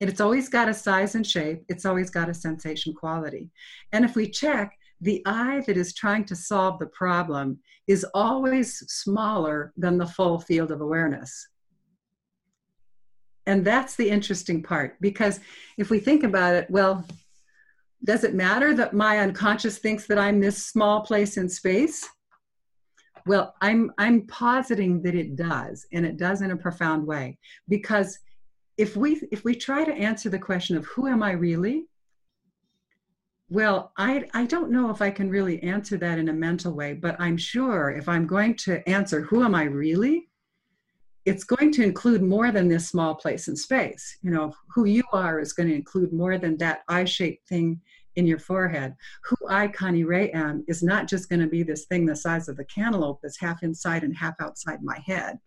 and it's always got a size and shape, it's always got a sensation quality. And if we check, the eye that is trying to solve the problem is always smaller than the full field of awareness. And that's the interesting part because if we think about it, well, does it matter that my unconscious thinks that I'm this small place in space? Well, I'm I'm positing that it does, and it does in a profound way because if we if we try to answer the question of who am i really well i i don't know if i can really answer that in a mental way but i'm sure if i'm going to answer who am i really it's going to include more than this small place in space. You know who you are is going to include more than that eye-shaped thing in your forehead. Who i Connirae am is not just going to be this thing the size of the cantaloupe that's half inside and half outside my head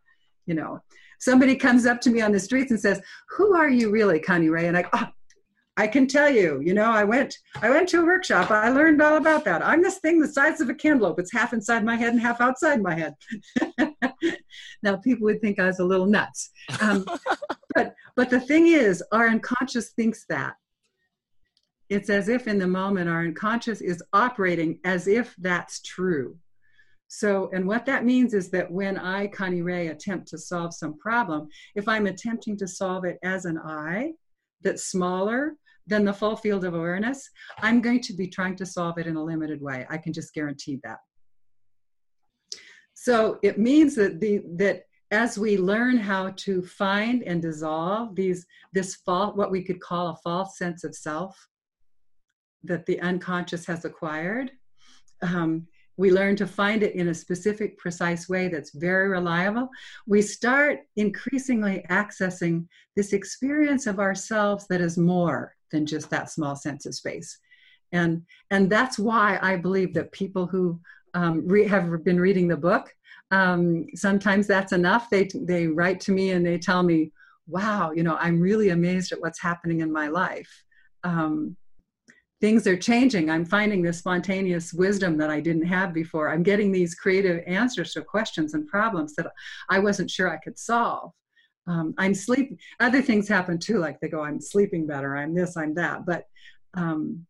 you know somebody comes up to me on the streets and says who are you really Connirae and i oh, I can tell you, you know, I went I went to a workshop. I learned all about that. I'm this thing the size of a cantaloupe. It's half inside my head and half outside my head. <laughs> now people would think I was a little nuts. Um, <laughs> but but the thing is, our unconscious thinks that. It's as if in the moment our unconscious is operating as if that's true. So, and what that means is that when I, Connirae, attempt to solve some problem, if I'm attempting to solve it as an I that's smaller than the full field of awareness, I'm going to be trying to solve it in a limited way. I can just guarantee that. So it means that the that as we learn how to find and dissolve these this false what we could call a false sense of self that the unconscious has acquired um, we learn to find it in a specific precise way that's very reliable. We start increasingly accessing this experience of ourselves that is more than just that small sense of space. And and that's why i believe that people who um, re- have been reading the book um, sometimes that's enough. They they write to me and they tell me wow you know i'm really amazed at what's happening in my life. Um, things are changing. I'm finding this spontaneous wisdom that i didn't have before. I'm getting these creative answers to questions and problems that i wasn't sure i could solve. Um, i'm sleep other things happen too like they go i'm sleeping better i'm this i'm that but um,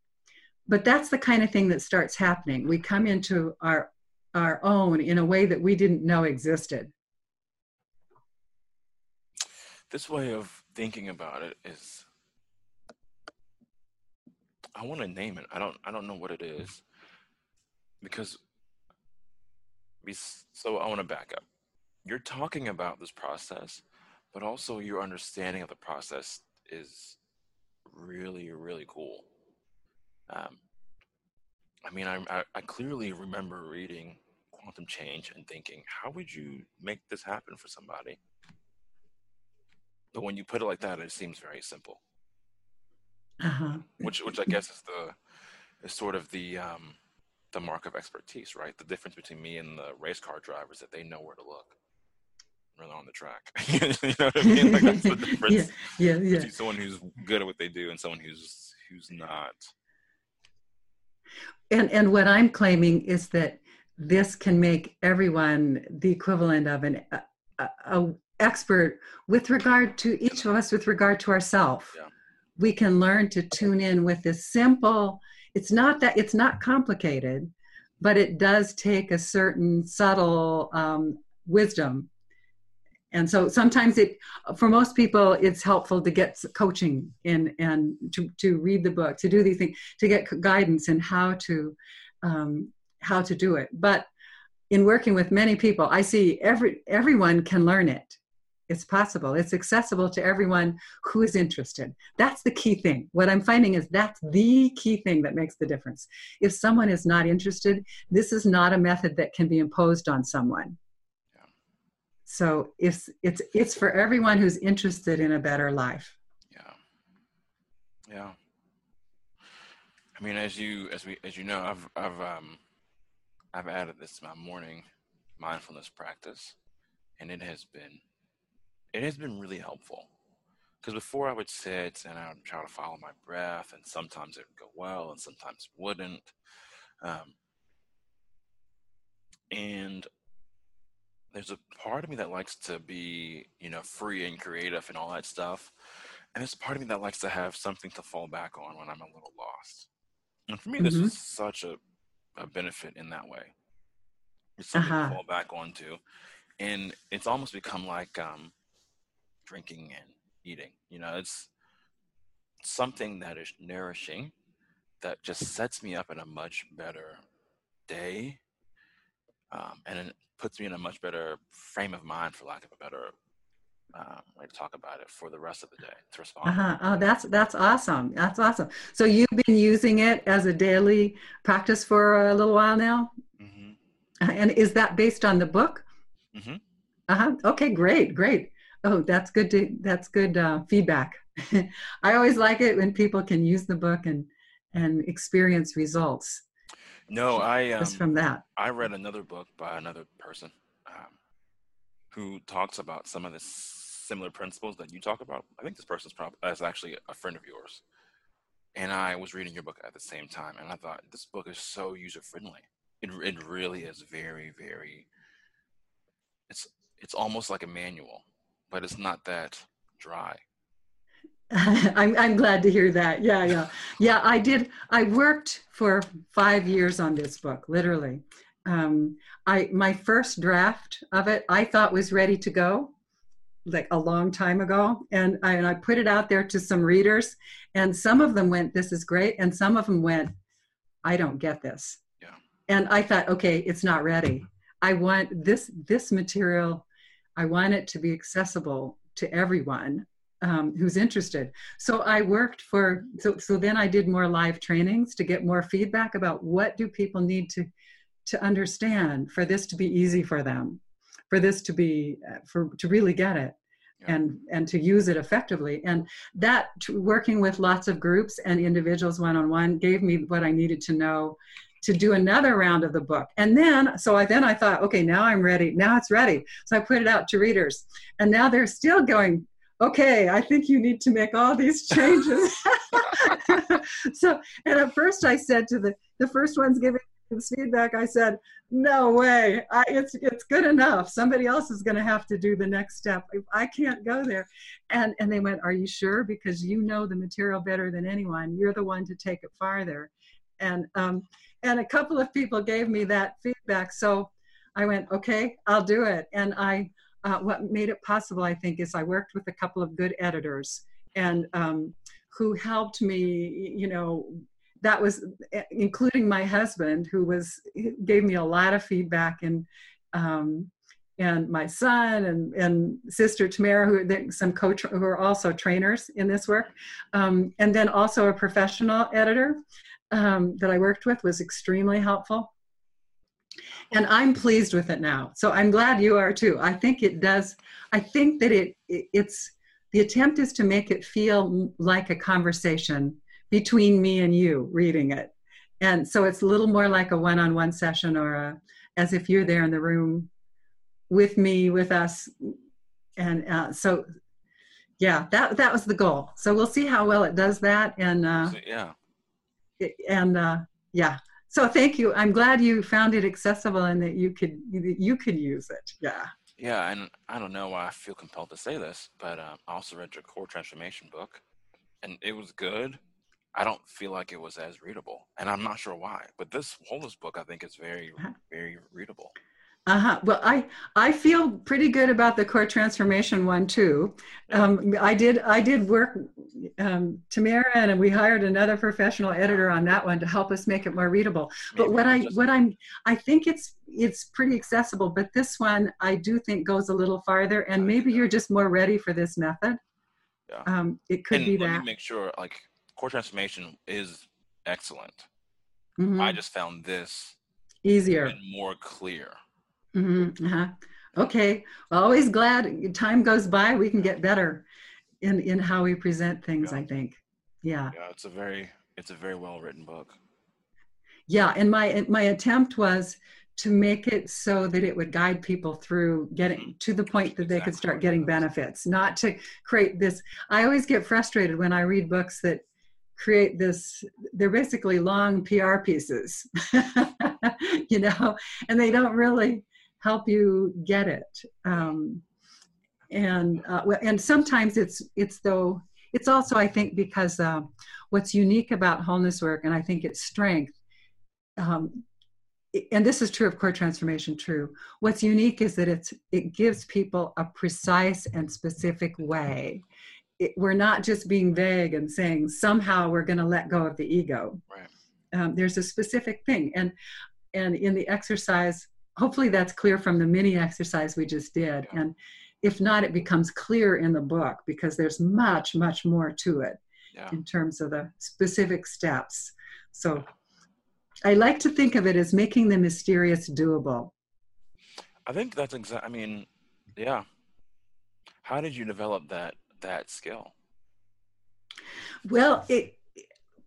but that's the kind of thing that starts happening. We come into our our own in a way that we didn't know existed. This way of thinking about it is I want to name it. I don't I don't know what it is because so I want to back up. You're talking about this process, but also your understanding of the process is really really cool. Um, I mean, I, I clearly remember reading quantum change and thinking, how would you make this happen for somebody? But when you put it like that, it seems very simple. Uh-huh. Which, which I guess is the is sort of the um, the mark of expertise, right? The difference between me and the race car drivers that they know where to look when they're on the track. <laughs> you know what I mean? Like that's the <laughs> difference. yeah, yeah, yeah. Between someone who's good at what they do and someone who's who's not. And and what I'm claiming is that this can make everyone the equivalent of an a, a expert with regard to each of us with regard to ourselves yeah. We can learn to tune in with this simple it's not that it's not complicated but it does take a certain subtle um, wisdom. And so sometimes it for most people it's helpful to get coaching in and to, to read the book to do these things to get guidance in how to um, how to do it. But in working with many people i see every everyone can learn it it's possible. It's accessible to everyone who is interested. That's the key thing. What i'm finding is that's the key thing that makes the difference. If someone is not interested this is not a method that can be imposed on someone. Yeah. so it's it's it's for everyone who's interested in a better life. Yeah. Yeah. I mean as you as we as you know i've i've um I've added this to my morning mindfulness practice, and it has been it has been really helpful. Because before I would sit and I would try to follow my breath, and sometimes it would go well, and sometimes it wouldn't. Um, and there's a part of me that likes to be, you know, free and creative and all that stuff. And there's a part of me that likes to have something to fall back on when I'm a little lost. And for me, mm-hmm. this is such a a benefit in that way. It's something uh-huh. to fall back onto, and it's almost become like um, drinking and eating. You know, it's something that is nourishing, that just sets me up in a much better day, um, and it puts me in a much better frame of mind, for lack of a better um, to talk about it for the rest of the day to respond. Uh-huh. Oh, that's that's awesome. That's awesome. So you've been using it as a daily practice for a little while now, mm-hmm. and is that based on the book? Mm-hmm. Uh huh. Okay, great, great. Oh, that's good. To, that's good uh, feedback. <laughs> I always like it when people can use the book and and experience results. No, I um, just from that. I read another book by another person. Um, who talks about some of the similar principles that you talk about. I think this person's probably is actually a friend of yours. And I was reading your book at the same time, and I thought this book is so user friendly. It it really is very very. It's it's almost like a manual, but it's not that dry. <laughs> I'm I'm glad to hear that. Yeah, yeah, yeah. I did. I worked for five years on this book, literally. Um, I my first draft of it, I thought was ready to go, like a long time ago, and I, and I put it out there to some readers, and some of them went, "This is great," and some of them went, "I don't get this." Yeah. And I thought, okay, it's not ready. I want this this material. I want it to be accessible to everyone um, who's interested. So I worked for, so, so then I did more live trainings to get more feedback about what do people need to, to understand for this to be easy for them, for this to be, uh, for, to really get it. Yeah. and and to use it effectively and that working with lots of groups and individuals one-on-one gave me what i needed to know to do another round of the book and then so i then i thought okay now i'm ready now it's ready so i put it out to readers and now they're still going okay, I think you need to make all these <laughs> changes. <laughs> so, and at first I said to the, the first ones giving this feedback, I said, no way, I, it's, it's good enough. Somebody else is going to have to do the next step. I can't go there. And, and they went, are you sure? Because you know the material better than anyone. You're the one to take it farther. And, um, and a couple of people gave me that feedback. So I went, okay, I'll do it. And I, uh, what made it possible, I think, is I worked with a couple of good editors and um, who helped me, you know, that was eh, including my husband who was gave me a lot of feedback and um, and my son and, and sister Tamara, who some coach who are also trainers in this work, um, and then also a professional editor um, that I worked with was extremely helpful. And i'm pleased with it now. So i'm glad you are too. I think it does i think that it, it's the attempt is to make it feel like a conversation between me and you reading it. And so it's a little more like a one-on-one session or a, as if you're there in the room with me with us. And uh, so yeah that that was the goal. So we'll see how well it does that and uh, yeah and uh, yeah. So thank you. I'm glad you found it accessible and that you could you could use it. Yeah. Yeah and i don't know why i feel compelled to say this but um, i also read your core transformation book and it was good. I don't feel like it was as readable and i'm not sure why but this wholeness book i think is very uh-huh. very readable uh-huh. Well, I I feel pretty good about the core transformation one too. Um, I did I did work um, Tamara and we hired another professional editor on that one to help us make it more readable. But what I what I'm I think it's it's pretty accessible. But this one I do think goes a little farther, and maybe you're just more ready for this method. Yeah. Um, it could and be that. Make sure like core transformation is excellent. Mm-hmm. I just found this easier, and more clear. Mm-hmm. Uh-huh. Okay. Well, always glad time goes by, we can get better in in how we present things. Yeah. I think. Yeah. Yeah, it's a very it's a very well written book. Yeah, and my my attempt was to make it so that it would guide people through getting mm-hmm. to the point that they could start getting benefits, not to create this. I always get frustrated when I read books that create this they're basically long PR pieces. <laughs> you know, and they don't really help you get it. Um, and uh, and sometimes it's it's though it's also I think because uh, what's unique about wholeness work, and I think its strength. Um, and this is true of core transformation true what's unique is that it's it gives people a precise and specific way it, we're not just being vague and saying somehow we're going to let go of the ego right. um, there's a specific thing and and in the exercise hopefully that's clear from the mini exercise we just did. And if not, it becomes clear in the book because there's much, much more to it yeah. in terms of the specific steps. So I like to think of it as making the mysterious doable. I think that's exact. I mean, yeah. How did you develop that that skill? Well, it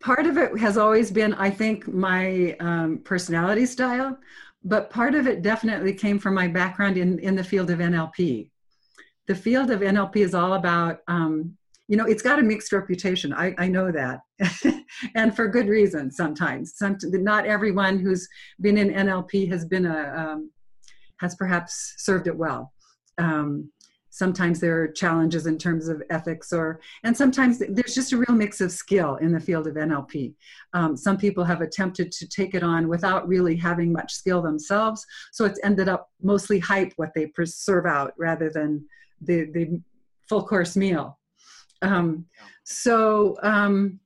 part of it has always been, I think, my um, personality style, but part of it definitely came from my background in, in the field of NLP. The field of NLP is all about, um, you know, it's got a mixed reputation. I, I know that. <laughs> and for good reason sometimes. Some, not everyone who's been in NLP has been a, um, has perhaps served it well. Um, sometimes there are challenges in terms of ethics or and sometimes there's just a real mix of skill in the field of nlp um, some people have attempted to take it on without really having much skill themselves so it's ended up mostly hype what they serve out rather than the, the full course meal. Um, so um,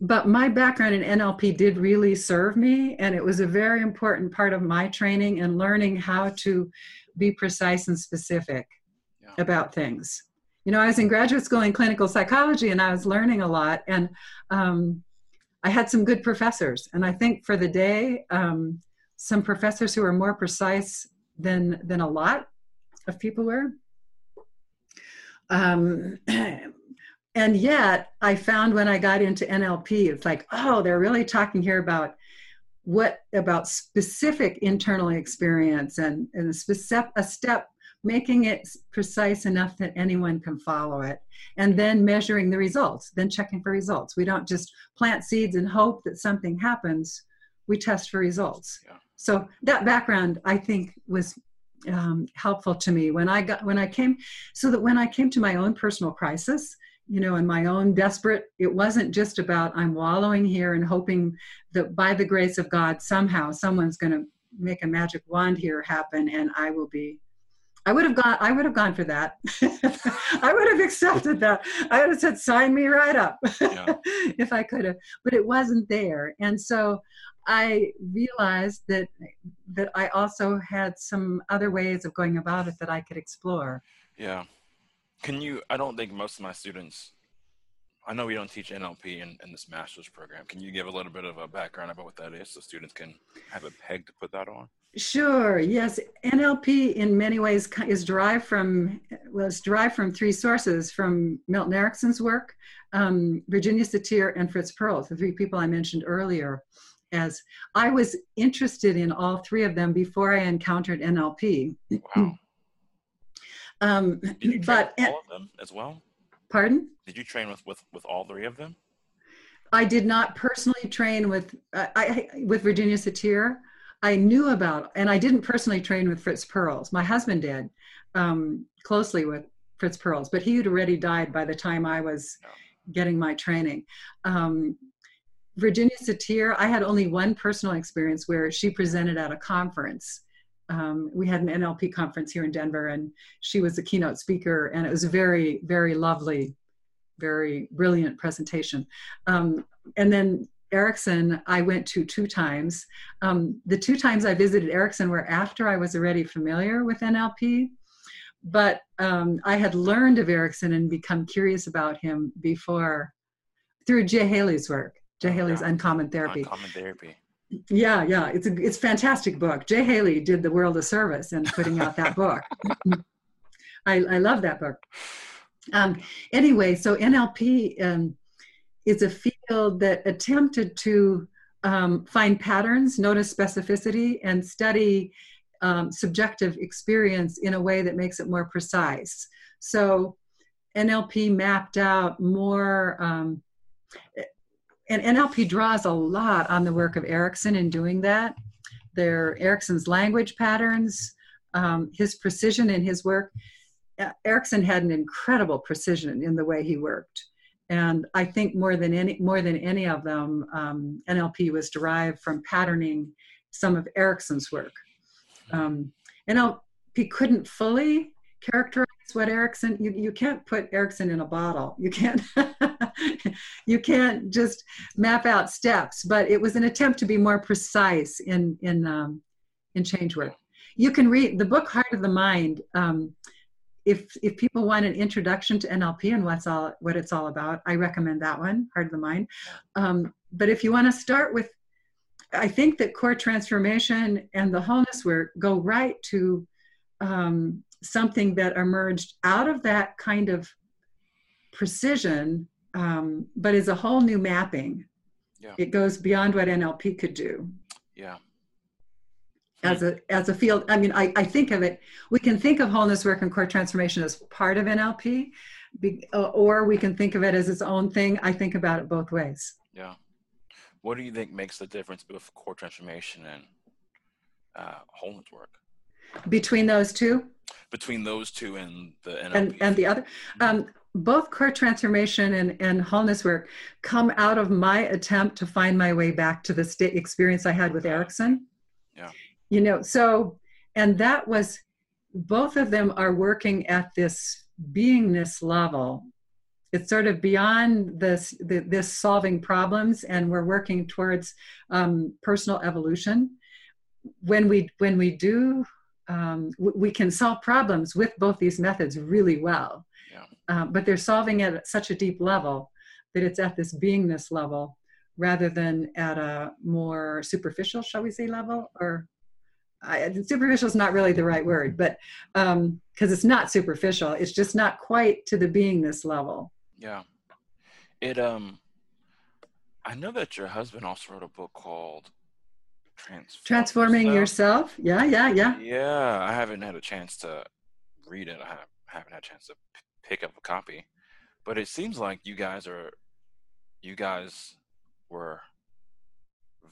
but my background in nlp did really serve me and it was a very important part of my training and learning how to be precise and specific about things. You know, I was in graduate school in clinical psychology and I was learning a lot, and um, I had some good professors. And I think for the day, um, some professors who were more precise than than a lot of people were. Um, <clears throat> and yet, I found when I got into NLP, it's like, oh, they're really talking here about what about specific internal experience and, and a, specific, a step making it precise enough that anyone can follow it, and then measuring the results, then checking for results. We don't just plant seeds and hope that something happens, we test for results. Yeah. So that background, I think, was um, helpful to me when I got when I came, so that when I came to my own personal crisis, you know, and my own desperate, it wasn't just about I'm wallowing here and hoping that by the grace of God somehow someone's going to make a magic wand here happen and I will be I would have gone. I would have gone for that. <laughs> I would have accepted that. I would have said, "Sign me right up," yeah. <laughs> if I could have. But it wasn't there, and so I realized that that I also had some other ways of going about it that I could explore. Yeah. Can you? I don't think most of my students I know we don't teach NLP in, in this master's program. Can you give a little bit of a background about what that is so students can have a peg to put that on? Sure. Yes, NLP in many ways is derived from well, derived from three sources: from Milton Erickson's work, um, Virginia Satir, and Fritz Perls, the three people I mentioned earlier. As I was interested in all three of them before I encountered NLP. Wow. <clears throat> um, but all of them as well. Pardon? Did you train with with with all three of them? I did not personally train with uh, I with Virginia Satir. I knew about, and I didn't personally train with Fritz Perls. My husband did um, closely with Fritz Perls, but he had already died by the time I was getting my training. Um, Virginia Satir, I had only one personal experience where she presented at a conference. Um, we had an NLP conference here in Denver, and she was the keynote speaker, and it was a very, very lovely, very brilliant presentation. Um, and then Erickson, I went to two times. Um, the two times I visited Erickson were after I was already familiar with NLP, but um, I had learned of Erickson and become curious about him before through Jay Haley's work. Jay Haley's yeah. Uncommon Therapy. Uncommon Therapy. Yeah, yeah, it's a it's a fantastic book. Jay Haley did the world a service in putting out that book. <laughs> I, I love that book. Um, anyway, so NLP um, is a field that attempted to um, find patterns, notice specificity, and study um, subjective experience in a way that makes it more precise. So NLP mapped out more, um, and NLP draws a lot on the work of Erickson in doing that. There, Erickson's language patterns, um, his precision in his work. Erickson had an incredible precision in the way he worked and I think more than any more than any of them, um, NLP was derived from patterning some of Erickson's work. Um, NLP couldn't fully characterize what Erickson. You, you can't put Erickson in a bottle. You can't. <laughs> you can't just map out steps. But it was an attempt to be more precise in in um, in change work. You can read the book Heart of the Mind. If if people want an introduction to NLP and what's all what it's all about, I recommend that one, Heart of the Mind. Um, but if you want to start with, I think that core transformation and the wholeness work go right to um, something that emerged out of that kind of precision, um, but is a whole new mapping. Yeah. It goes beyond what NLP could do. Yeah. As a as a field i mean I, I think of it we can think of wholeness work and core transformation as part of nlp be, or we can think of it as its own thing i think about it both ways yeah what do you think makes the difference with core transformation and uh, wholeness work between those two between those two and the NLP. and and the other mm-hmm. um, both core transformation and, and wholeness work come out of my attempt to find my way back to the state experience I had with Erickson. Yeah. You know, so, and that was, both of them are working at this beingness level. It's sort of beyond this, the, this solving problems, and we're working towards um, personal evolution. When we when we do, um, we can solve problems with both these methods really well um, but they're solving it at such a deep level that it's at this beingness level rather than at a more superficial, shall we say, level or I, superficial is not really the right word, but because um, it's not superficial, it's just not quite to the beingness level. Yeah, it. Um, I know that your husband also wrote a book called Transform Transforming Yourself. Yeah, yeah, yeah. Yeah, I haven't had a chance to read it. I haven't had a chance to pick up a copy. But it seems like you guys are, you guys were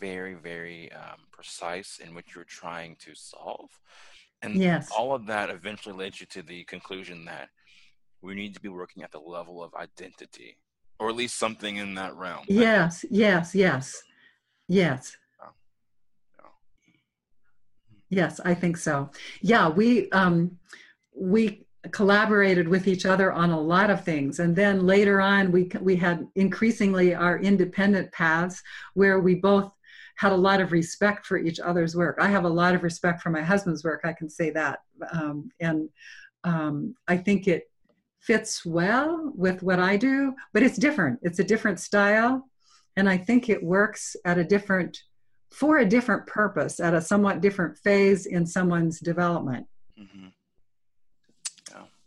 very, very um, precise in what you're trying to solve. And yes. all of that eventually led you to the conclusion that we need to be working at the level of identity, or at least something in that realm. Yes, yes, yes, yes. Oh, Yes, I think so. Yeah, we um, we collaborated with each other on a lot of things and then later on we we had increasingly our independent paths where we both had a lot of respect for each other's work. I have a lot of respect for my husband's work i can say that um, and um, i think it fits well with what i do but it's different. It's a different style and i think it works at a different for a different purpose at a somewhat different phase in someone's development. Mm-hmm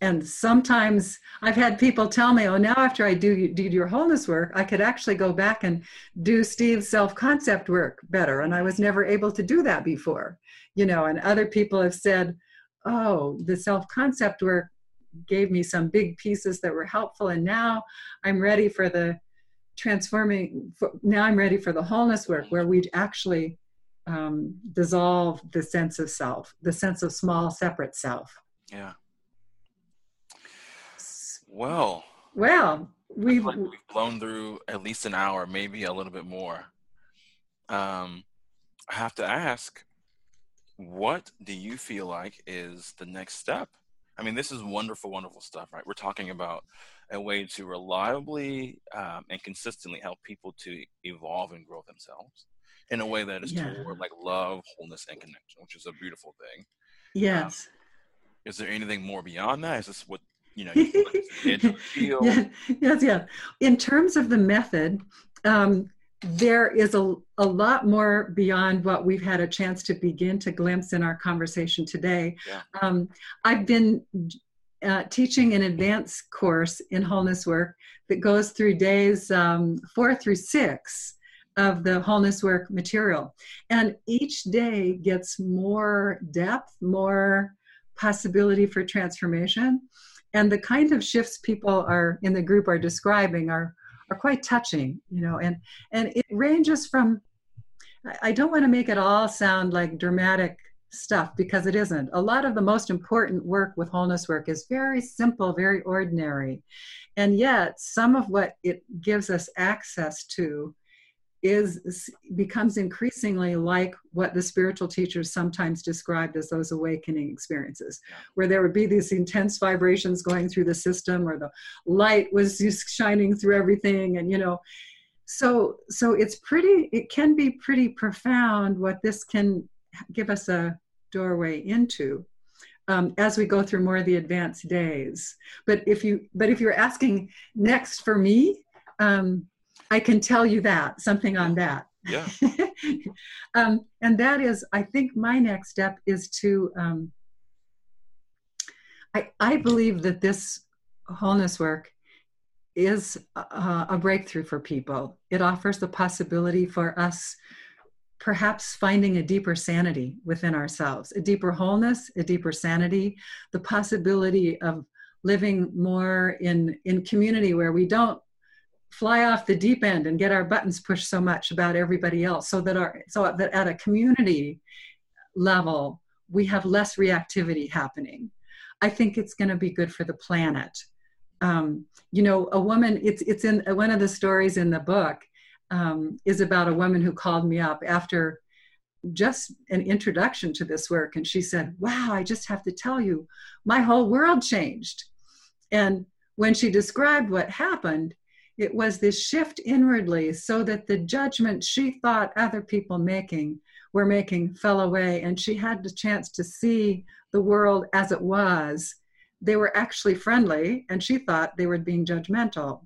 and sometimes I've had people tell me, "Oh, now after I do do your wholeness work, I could actually go back and do Steve's self concept work better." And I was never able to do that before, you know. And other people have said, "Oh, the self concept work gave me some big pieces that were helpful, and now I'm ready for the transforming. For, now I'm ready for the wholeness work, where we actually um, dissolve the sense of self, the sense of small separate self." Yeah. Well. Well, we've, like we've blown through at least an hour, maybe a little bit more. Um, I have to ask, what do you feel like is the next step? I mean, this is wonderful, wonderful stuff, right? We're talking about a way to reliably um, and consistently help people to evolve and grow themselves in a way that is yeah. toward like love, wholeness, and connection, which is a beautiful thing. Yes. Um, is there anything more beyond that? Is this what you know, yeah, <laughs> yes, yeah. In terms of the method, um, there is a, a lot more beyond what we've had a chance to begin to glimpse in our conversation today. Yeah. Um, I've been uh, teaching an advanced course in wholeness work that goes through days um, four through six of the wholeness work material. And each day gets more depth, more possibility for transformation and the kind of shifts people are in the group are describing are are quite touching you know and and it ranges from i don't want to make it all sound like dramatic stuff because it isn't. A lot of the most important work with wholeness work is very simple very ordinary. And yet some of what it gives us access to is becomes increasingly like what the spiritual teachers sometimes described as those awakening experiences where there would be these intense vibrations going through the system or the light was just shining through everything and you know so so it's pretty it can be pretty profound what this can give us a doorway into um, as we go through more of the advanced days. But if you but if you're asking next for me um, I can tell you that, something on that. Yeah. <laughs> um, and that is, I think my next step is to, um, I, I believe that this wholeness work is a, a breakthrough for people. It offers the possibility for us perhaps finding a deeper sanity within ourselves, a deeper wholeness, a deeper sanity, the possibility of living more in, in community where we don't fly off the deep end and get our buttons pushed so much about everybody else so that our so that at a community level we have less reactivity happening. I think it's going to be good for the planet. Um, you know a woman it's it's in one of the stories in the book um, is about a woman who called me up after just an introduction to this work and she said wow i just have to tell you my whole world changed. And when she described what happened it was this shift inwardly so that the judgment she thought other people making were making fell away and she had the chance to see the world as it was. They were actually friendly and she thought they were being judgmental.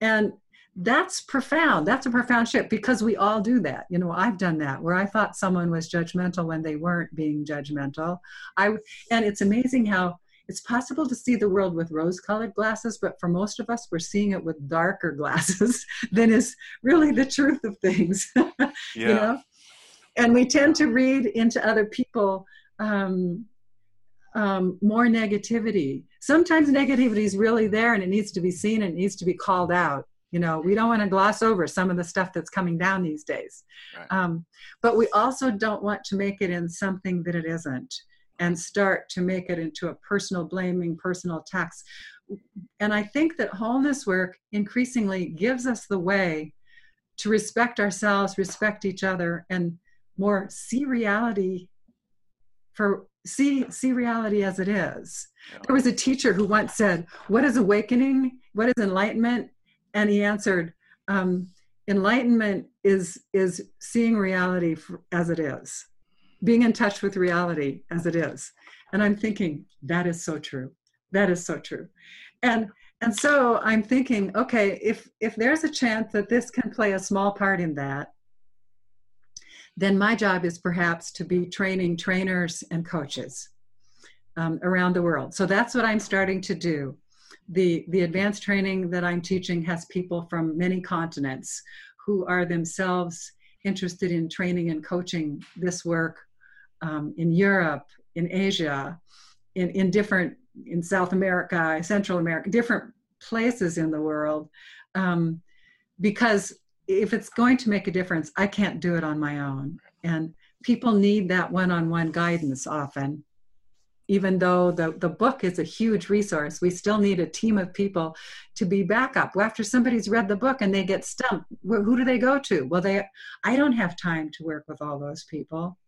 And that's profound. That's a profound shift because we all do that. You know i've done that where i thought someone was judgmental when they weren't being judgmental. I and it's amazing how it's possible to see the world with rose colored glasses, but for most of us, we're seeing it with darker glasses <laughs> than is really the truth of things. <laughs> yeah. You know? And we tend to read into other people um, um, more negativity. Sometimes negativity is really there and it needs to be seen and it needs to be called out. You know, we don't want to gloss over some of the stuff that's coming down these days. Right. Um, but we also don't want to make it in something that it isn't and start to make it into a personal blaming, personal attacks. And I think that wholeness work increasingly gives us the way to respect ourselves, respect each other, and more see reality for see see reality as it is. There was a teacher who once said, "What is awakening? What is enlightenment?" And he answered, um, "Enlightenment is is seeing reality for, as it is." Being in touch with reality as it is. And I'm thinking, that is so true. That is so true. And and so I'm thinking, okay, if if there's a chance that this can play a small part in that, then my job is perhaps to be training trainers and coaches um, around the world. So that's what I'm starting to do. The, the advanced training that I'm teaching has people from many continents who are themselves interested in training and coaching this work um, in Europe, in Asia, in, in different, in South America, Central America, different places in the world. Um, because if it's going to make a difference, I can't do it on my own. And people need that one on one guidance often. Even though the, the book is a huge resource, we still need a team of people to be backup. After somebody's read the book and they get stumped, who do they go to? Well, they I don't have time to work with all those people.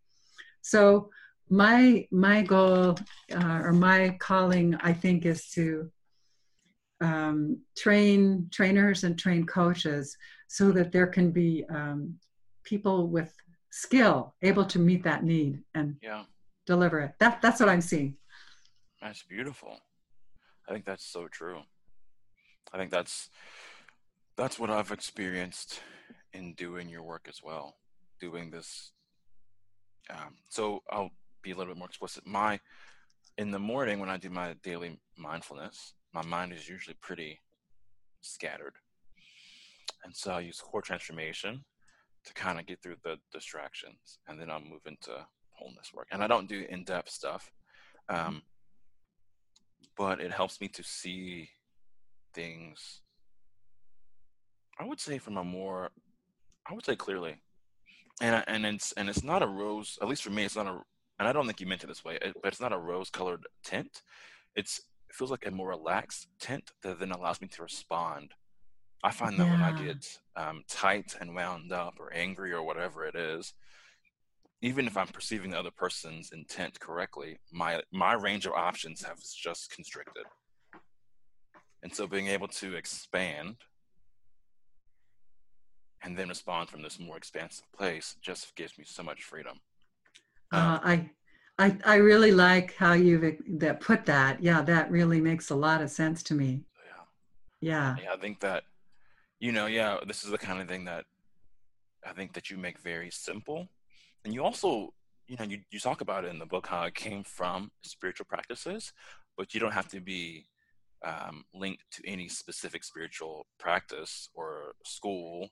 So my my goal uh, or my calling, I think, is to um, train trainers and train coaches so that there can be um, people with skill able to meet that need and yeah. deliver it. That that's what I'm seeing. That's beautiful. I think that's so true. I think that's that's what I've experienced in doing your work as well. Doing this um, so I'll be a little bit more explicit. My in the morning when I do my daily mindfulness, my mind is usually pretty scattered, and so I use core transformation to kind of get through the distractions, and then I'll move into wholeness work. And I don't do in-depth stuff, um, but it helps me to see things. I would say from a more, I would say clearly and and it's and it's not a rose. At least for me, it's not a. And I don't think you meant it this way, but it's not a rose-colored tint. It's it feels like a more relaxed tint that then allows me to respond. I find that yeah. when I get um, tight and wound up or angry or whatever it is, even if I'm perceiving the other person's intent correctly, my my range of options have just constricted. And so being able to expand and then respond from this more expansive place just gives me so much freedom. Uh, um, I, I, I really like how you've that put that. Yeah, that really makes a lot of sense to me. Yeah. Yeah. Yeah, I think that, you know, yeah, this is the kind of thing that I think that you make very simple, and you also, you know, you you talk about it in the book how it came from spiritual practices, but you don't have to be um, linked to any specific spiritual practice or school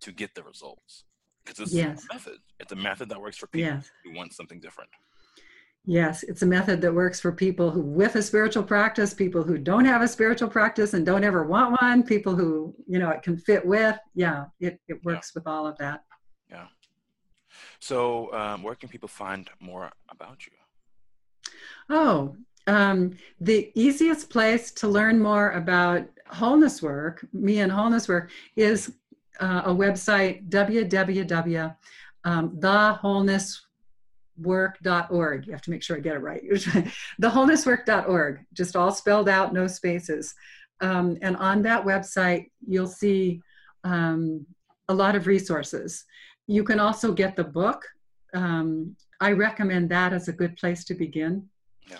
to get the results. because it's Yes. a method. It's a method that works for people Yes. who want something different. Yes, it's a method that works for people who with a spiritual practice, people who don't have a spiritual practice and don't ever want one, people who, you know, it can fit with. Yeah, it, it works with all of that. Yeah. So, um, where can people find more about you? Oh, um, the easiest place to learn more about wholeness work, me and wholeness work, is uh, a website, www.thewholenesswork.org. You have to make sure I get it right. <laughs> thewholenesswork.org, just all spelled out, no spaces. Um, and on that website, you'll see um, a lot of resources. You can also get the book. Um, I recommend that as a good place to begin. Yeah.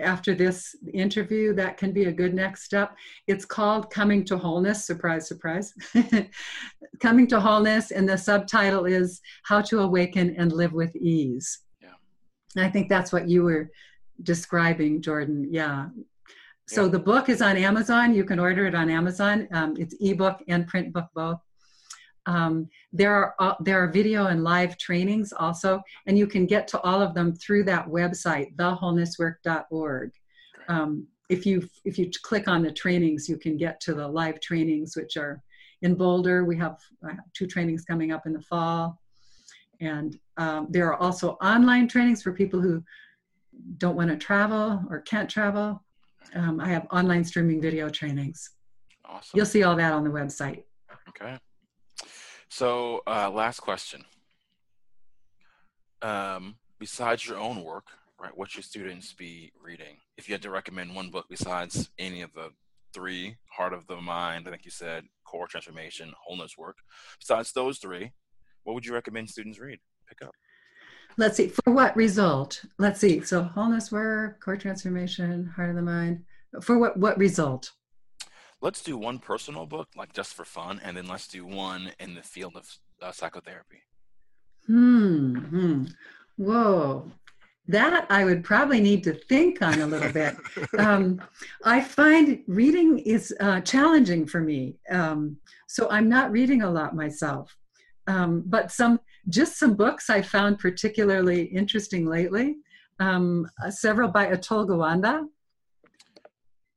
After this interview, that can be a good next step. It's called Coming to Wholeness. Surprise, surprise. <laughs> Coming to Wholeness, and the subtitle is How to Awaken and Live with Ease. Yeah. And I think that's what you were describing, Jordan. Yeah. So Yeah. the book is on Amazon. You can order it on Amazon. Um, it's ebook and print book both. Um, there are uh, there are video and live trainings also, and you can get to all of them through that website, thewholenesswork.org. Um, if you if you click on the trainings, you can get to the live trainings, which are in Boulder. We have uh, two trainings coming up in the fall, and um, there are also online trainings for people who don't want to travel or can't travel. Um, I have online streaming video trainings. Awesome. You'll see all that on the website. Okay. So, uh, last question. Um, besides your own work, right, what should students be reading? If you had to recommend one book besides any of the three, Heart of the Mind, I think you said, Core Transformation, Wholeness Work, besides those three, what would you recommend students read? Pick up. Let's see, for what result? Let's see. So wholeness work, core transformation, heart of the mind. For what what result? Let's do one personal book, like just for fun, and then let's do one in the field of uh, psychotherapy. Hmm. hmm. Whoa. That I would probably need to think on a little bit. <laughs> Um, I find reading is uh, challenging for me. Um, so I'm not reading a lot myself. Um, but some, just some books I found particularly interesting lately. Um, uh, several by Atul Gawande.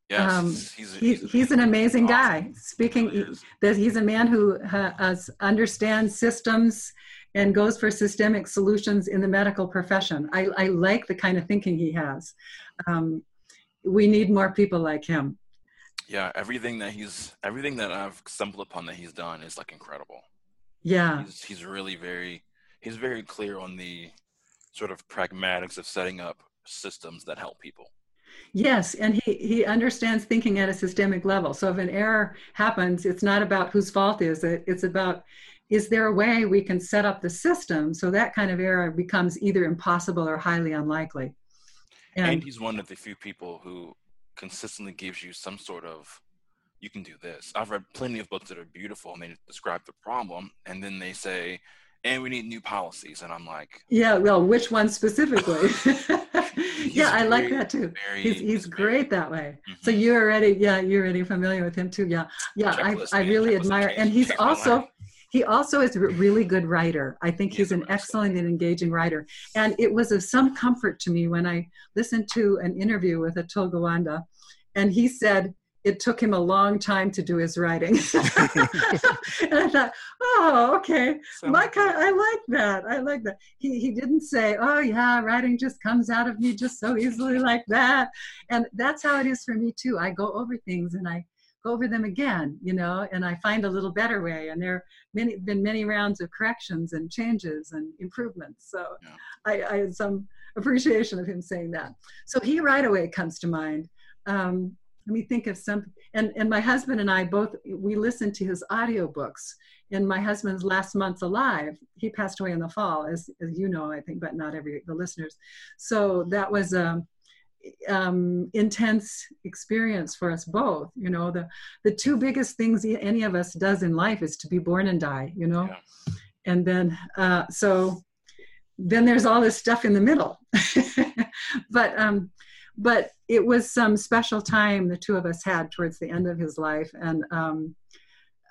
Yes, Um, he's, a- He, he's an amazing awesome. guy. Speaking, Really is. that he's a man who has, understands systems and goes for systemic solutions in the medical profession. I, I like the kind of thinking he has. Um, we need more people like him. Yeah, everything that he's everything that I've stumbled upon that he's done is like incredible. Yeah, He's he's really very he's very clear on the sort of pragmatics of setting up systems that help people. Yes, and he he understands thinking at a systemic level. So if an error happens, it's not about whose fault is it. It's about is there a way we can set up the system so that kind of error becomes either impossible or highly unlikely. And, he's one of the few people who consistently gives you some sort of you can do this. I've read plenty of books that are beautiful and they describe the problem and then they say, and we need new policies. And I'm like, Yeah, well, which one specifically? <laughs> yeah, I like that too. very He's he's great that way. So Mhm. you're already yeah you're already familiar with him too. Yeah, yeah. I Checklist, I really admire, and he's also he also is a really good writer. I think he's an excellent and engaging writer. And it was of some comfort to me when I listened to an interview with Atul Gawande, and he said it took him a long time to do his writing. <laughs> and I thought, oh, okay. So- My kind, I like that. I like that. He he didn't say, "Oh yeah, writing just comes out of me just so easily like that," and that's how it is for me too. I go over things and I go over them again, you know, and I find a little better way. And there many been many rounds of corrections and changes and improvements. So Yeah. I, I had some appreciation of him saying that. So he right away comes to mind. Um, let me think of some and and my husband and i both we listened to his audiobooks in my husband's last months alive he passed away in the fall as, as you know i think but not every the listeners. So that was a um, intense experience for us both you know the the two biggest things any of us does in life is to be born and die you know? Yeah. and then uh, so then there's all this stuff in the middle. <laughs> But um but it was some special time the two of us had towards the end of his life and um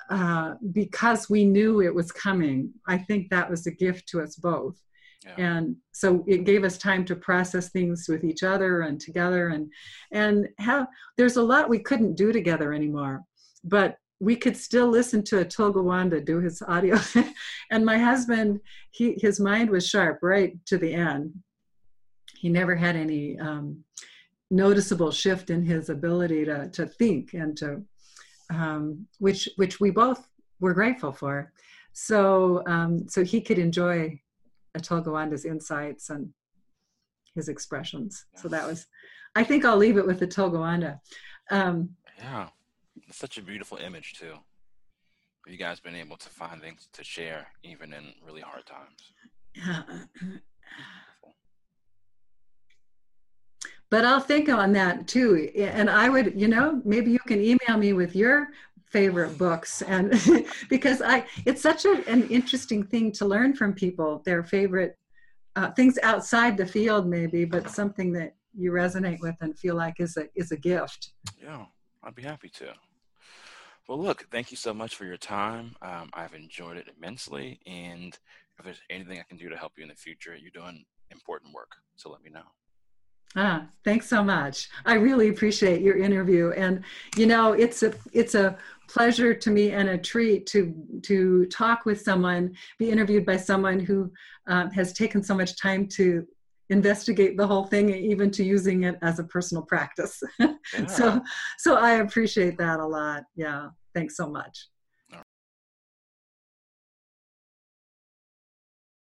uh, because we knew it was coming. I think that was a gift to us both. Yeah. And so it gave us time to process things with each other and together and and have there's a lot we couldn't do together anymore. But we could still listen to Atul Gawande do his audio. <laughs> and my husband, he his mind was sharp right to the end. He never had any um, noticeable shift in his ability to to think and to um, which which we both were grateful for. So um, so he could enjoy Atul Gawande's insights and his expressions. So that was, I think I'll leave it with Atul Gawande. Um, yeah, it's such a beautiful image too. have You guys been able to find things to share even in really hard times. Yeah. <clears throat> but I'll think on that too. And I would, you know, maybe you can email me with your favorite books and <laughs> because I it's such a, an interesting thing to learn from people their favorite uh, things outside the field maybe but something that you resonate with and feel like is a is a gift. Yeah, I'd be happy to. Well, look, thank you so much for your time. Um, I've enjoyed it immensely, and if there's anything I can do to help you in the future, you're doing important work. So let me know. Ah, thanks so much. I really appreciate your interview, and you know, it's a it's a pleasure to me and a treat to to talk with someone, be interviewed by someone who um, has taken so much time to investigate the whole thing, even to using it as a personal practice. <laughs> Yeah. so, so I appreciate that a lot. Yeah, thanks so much.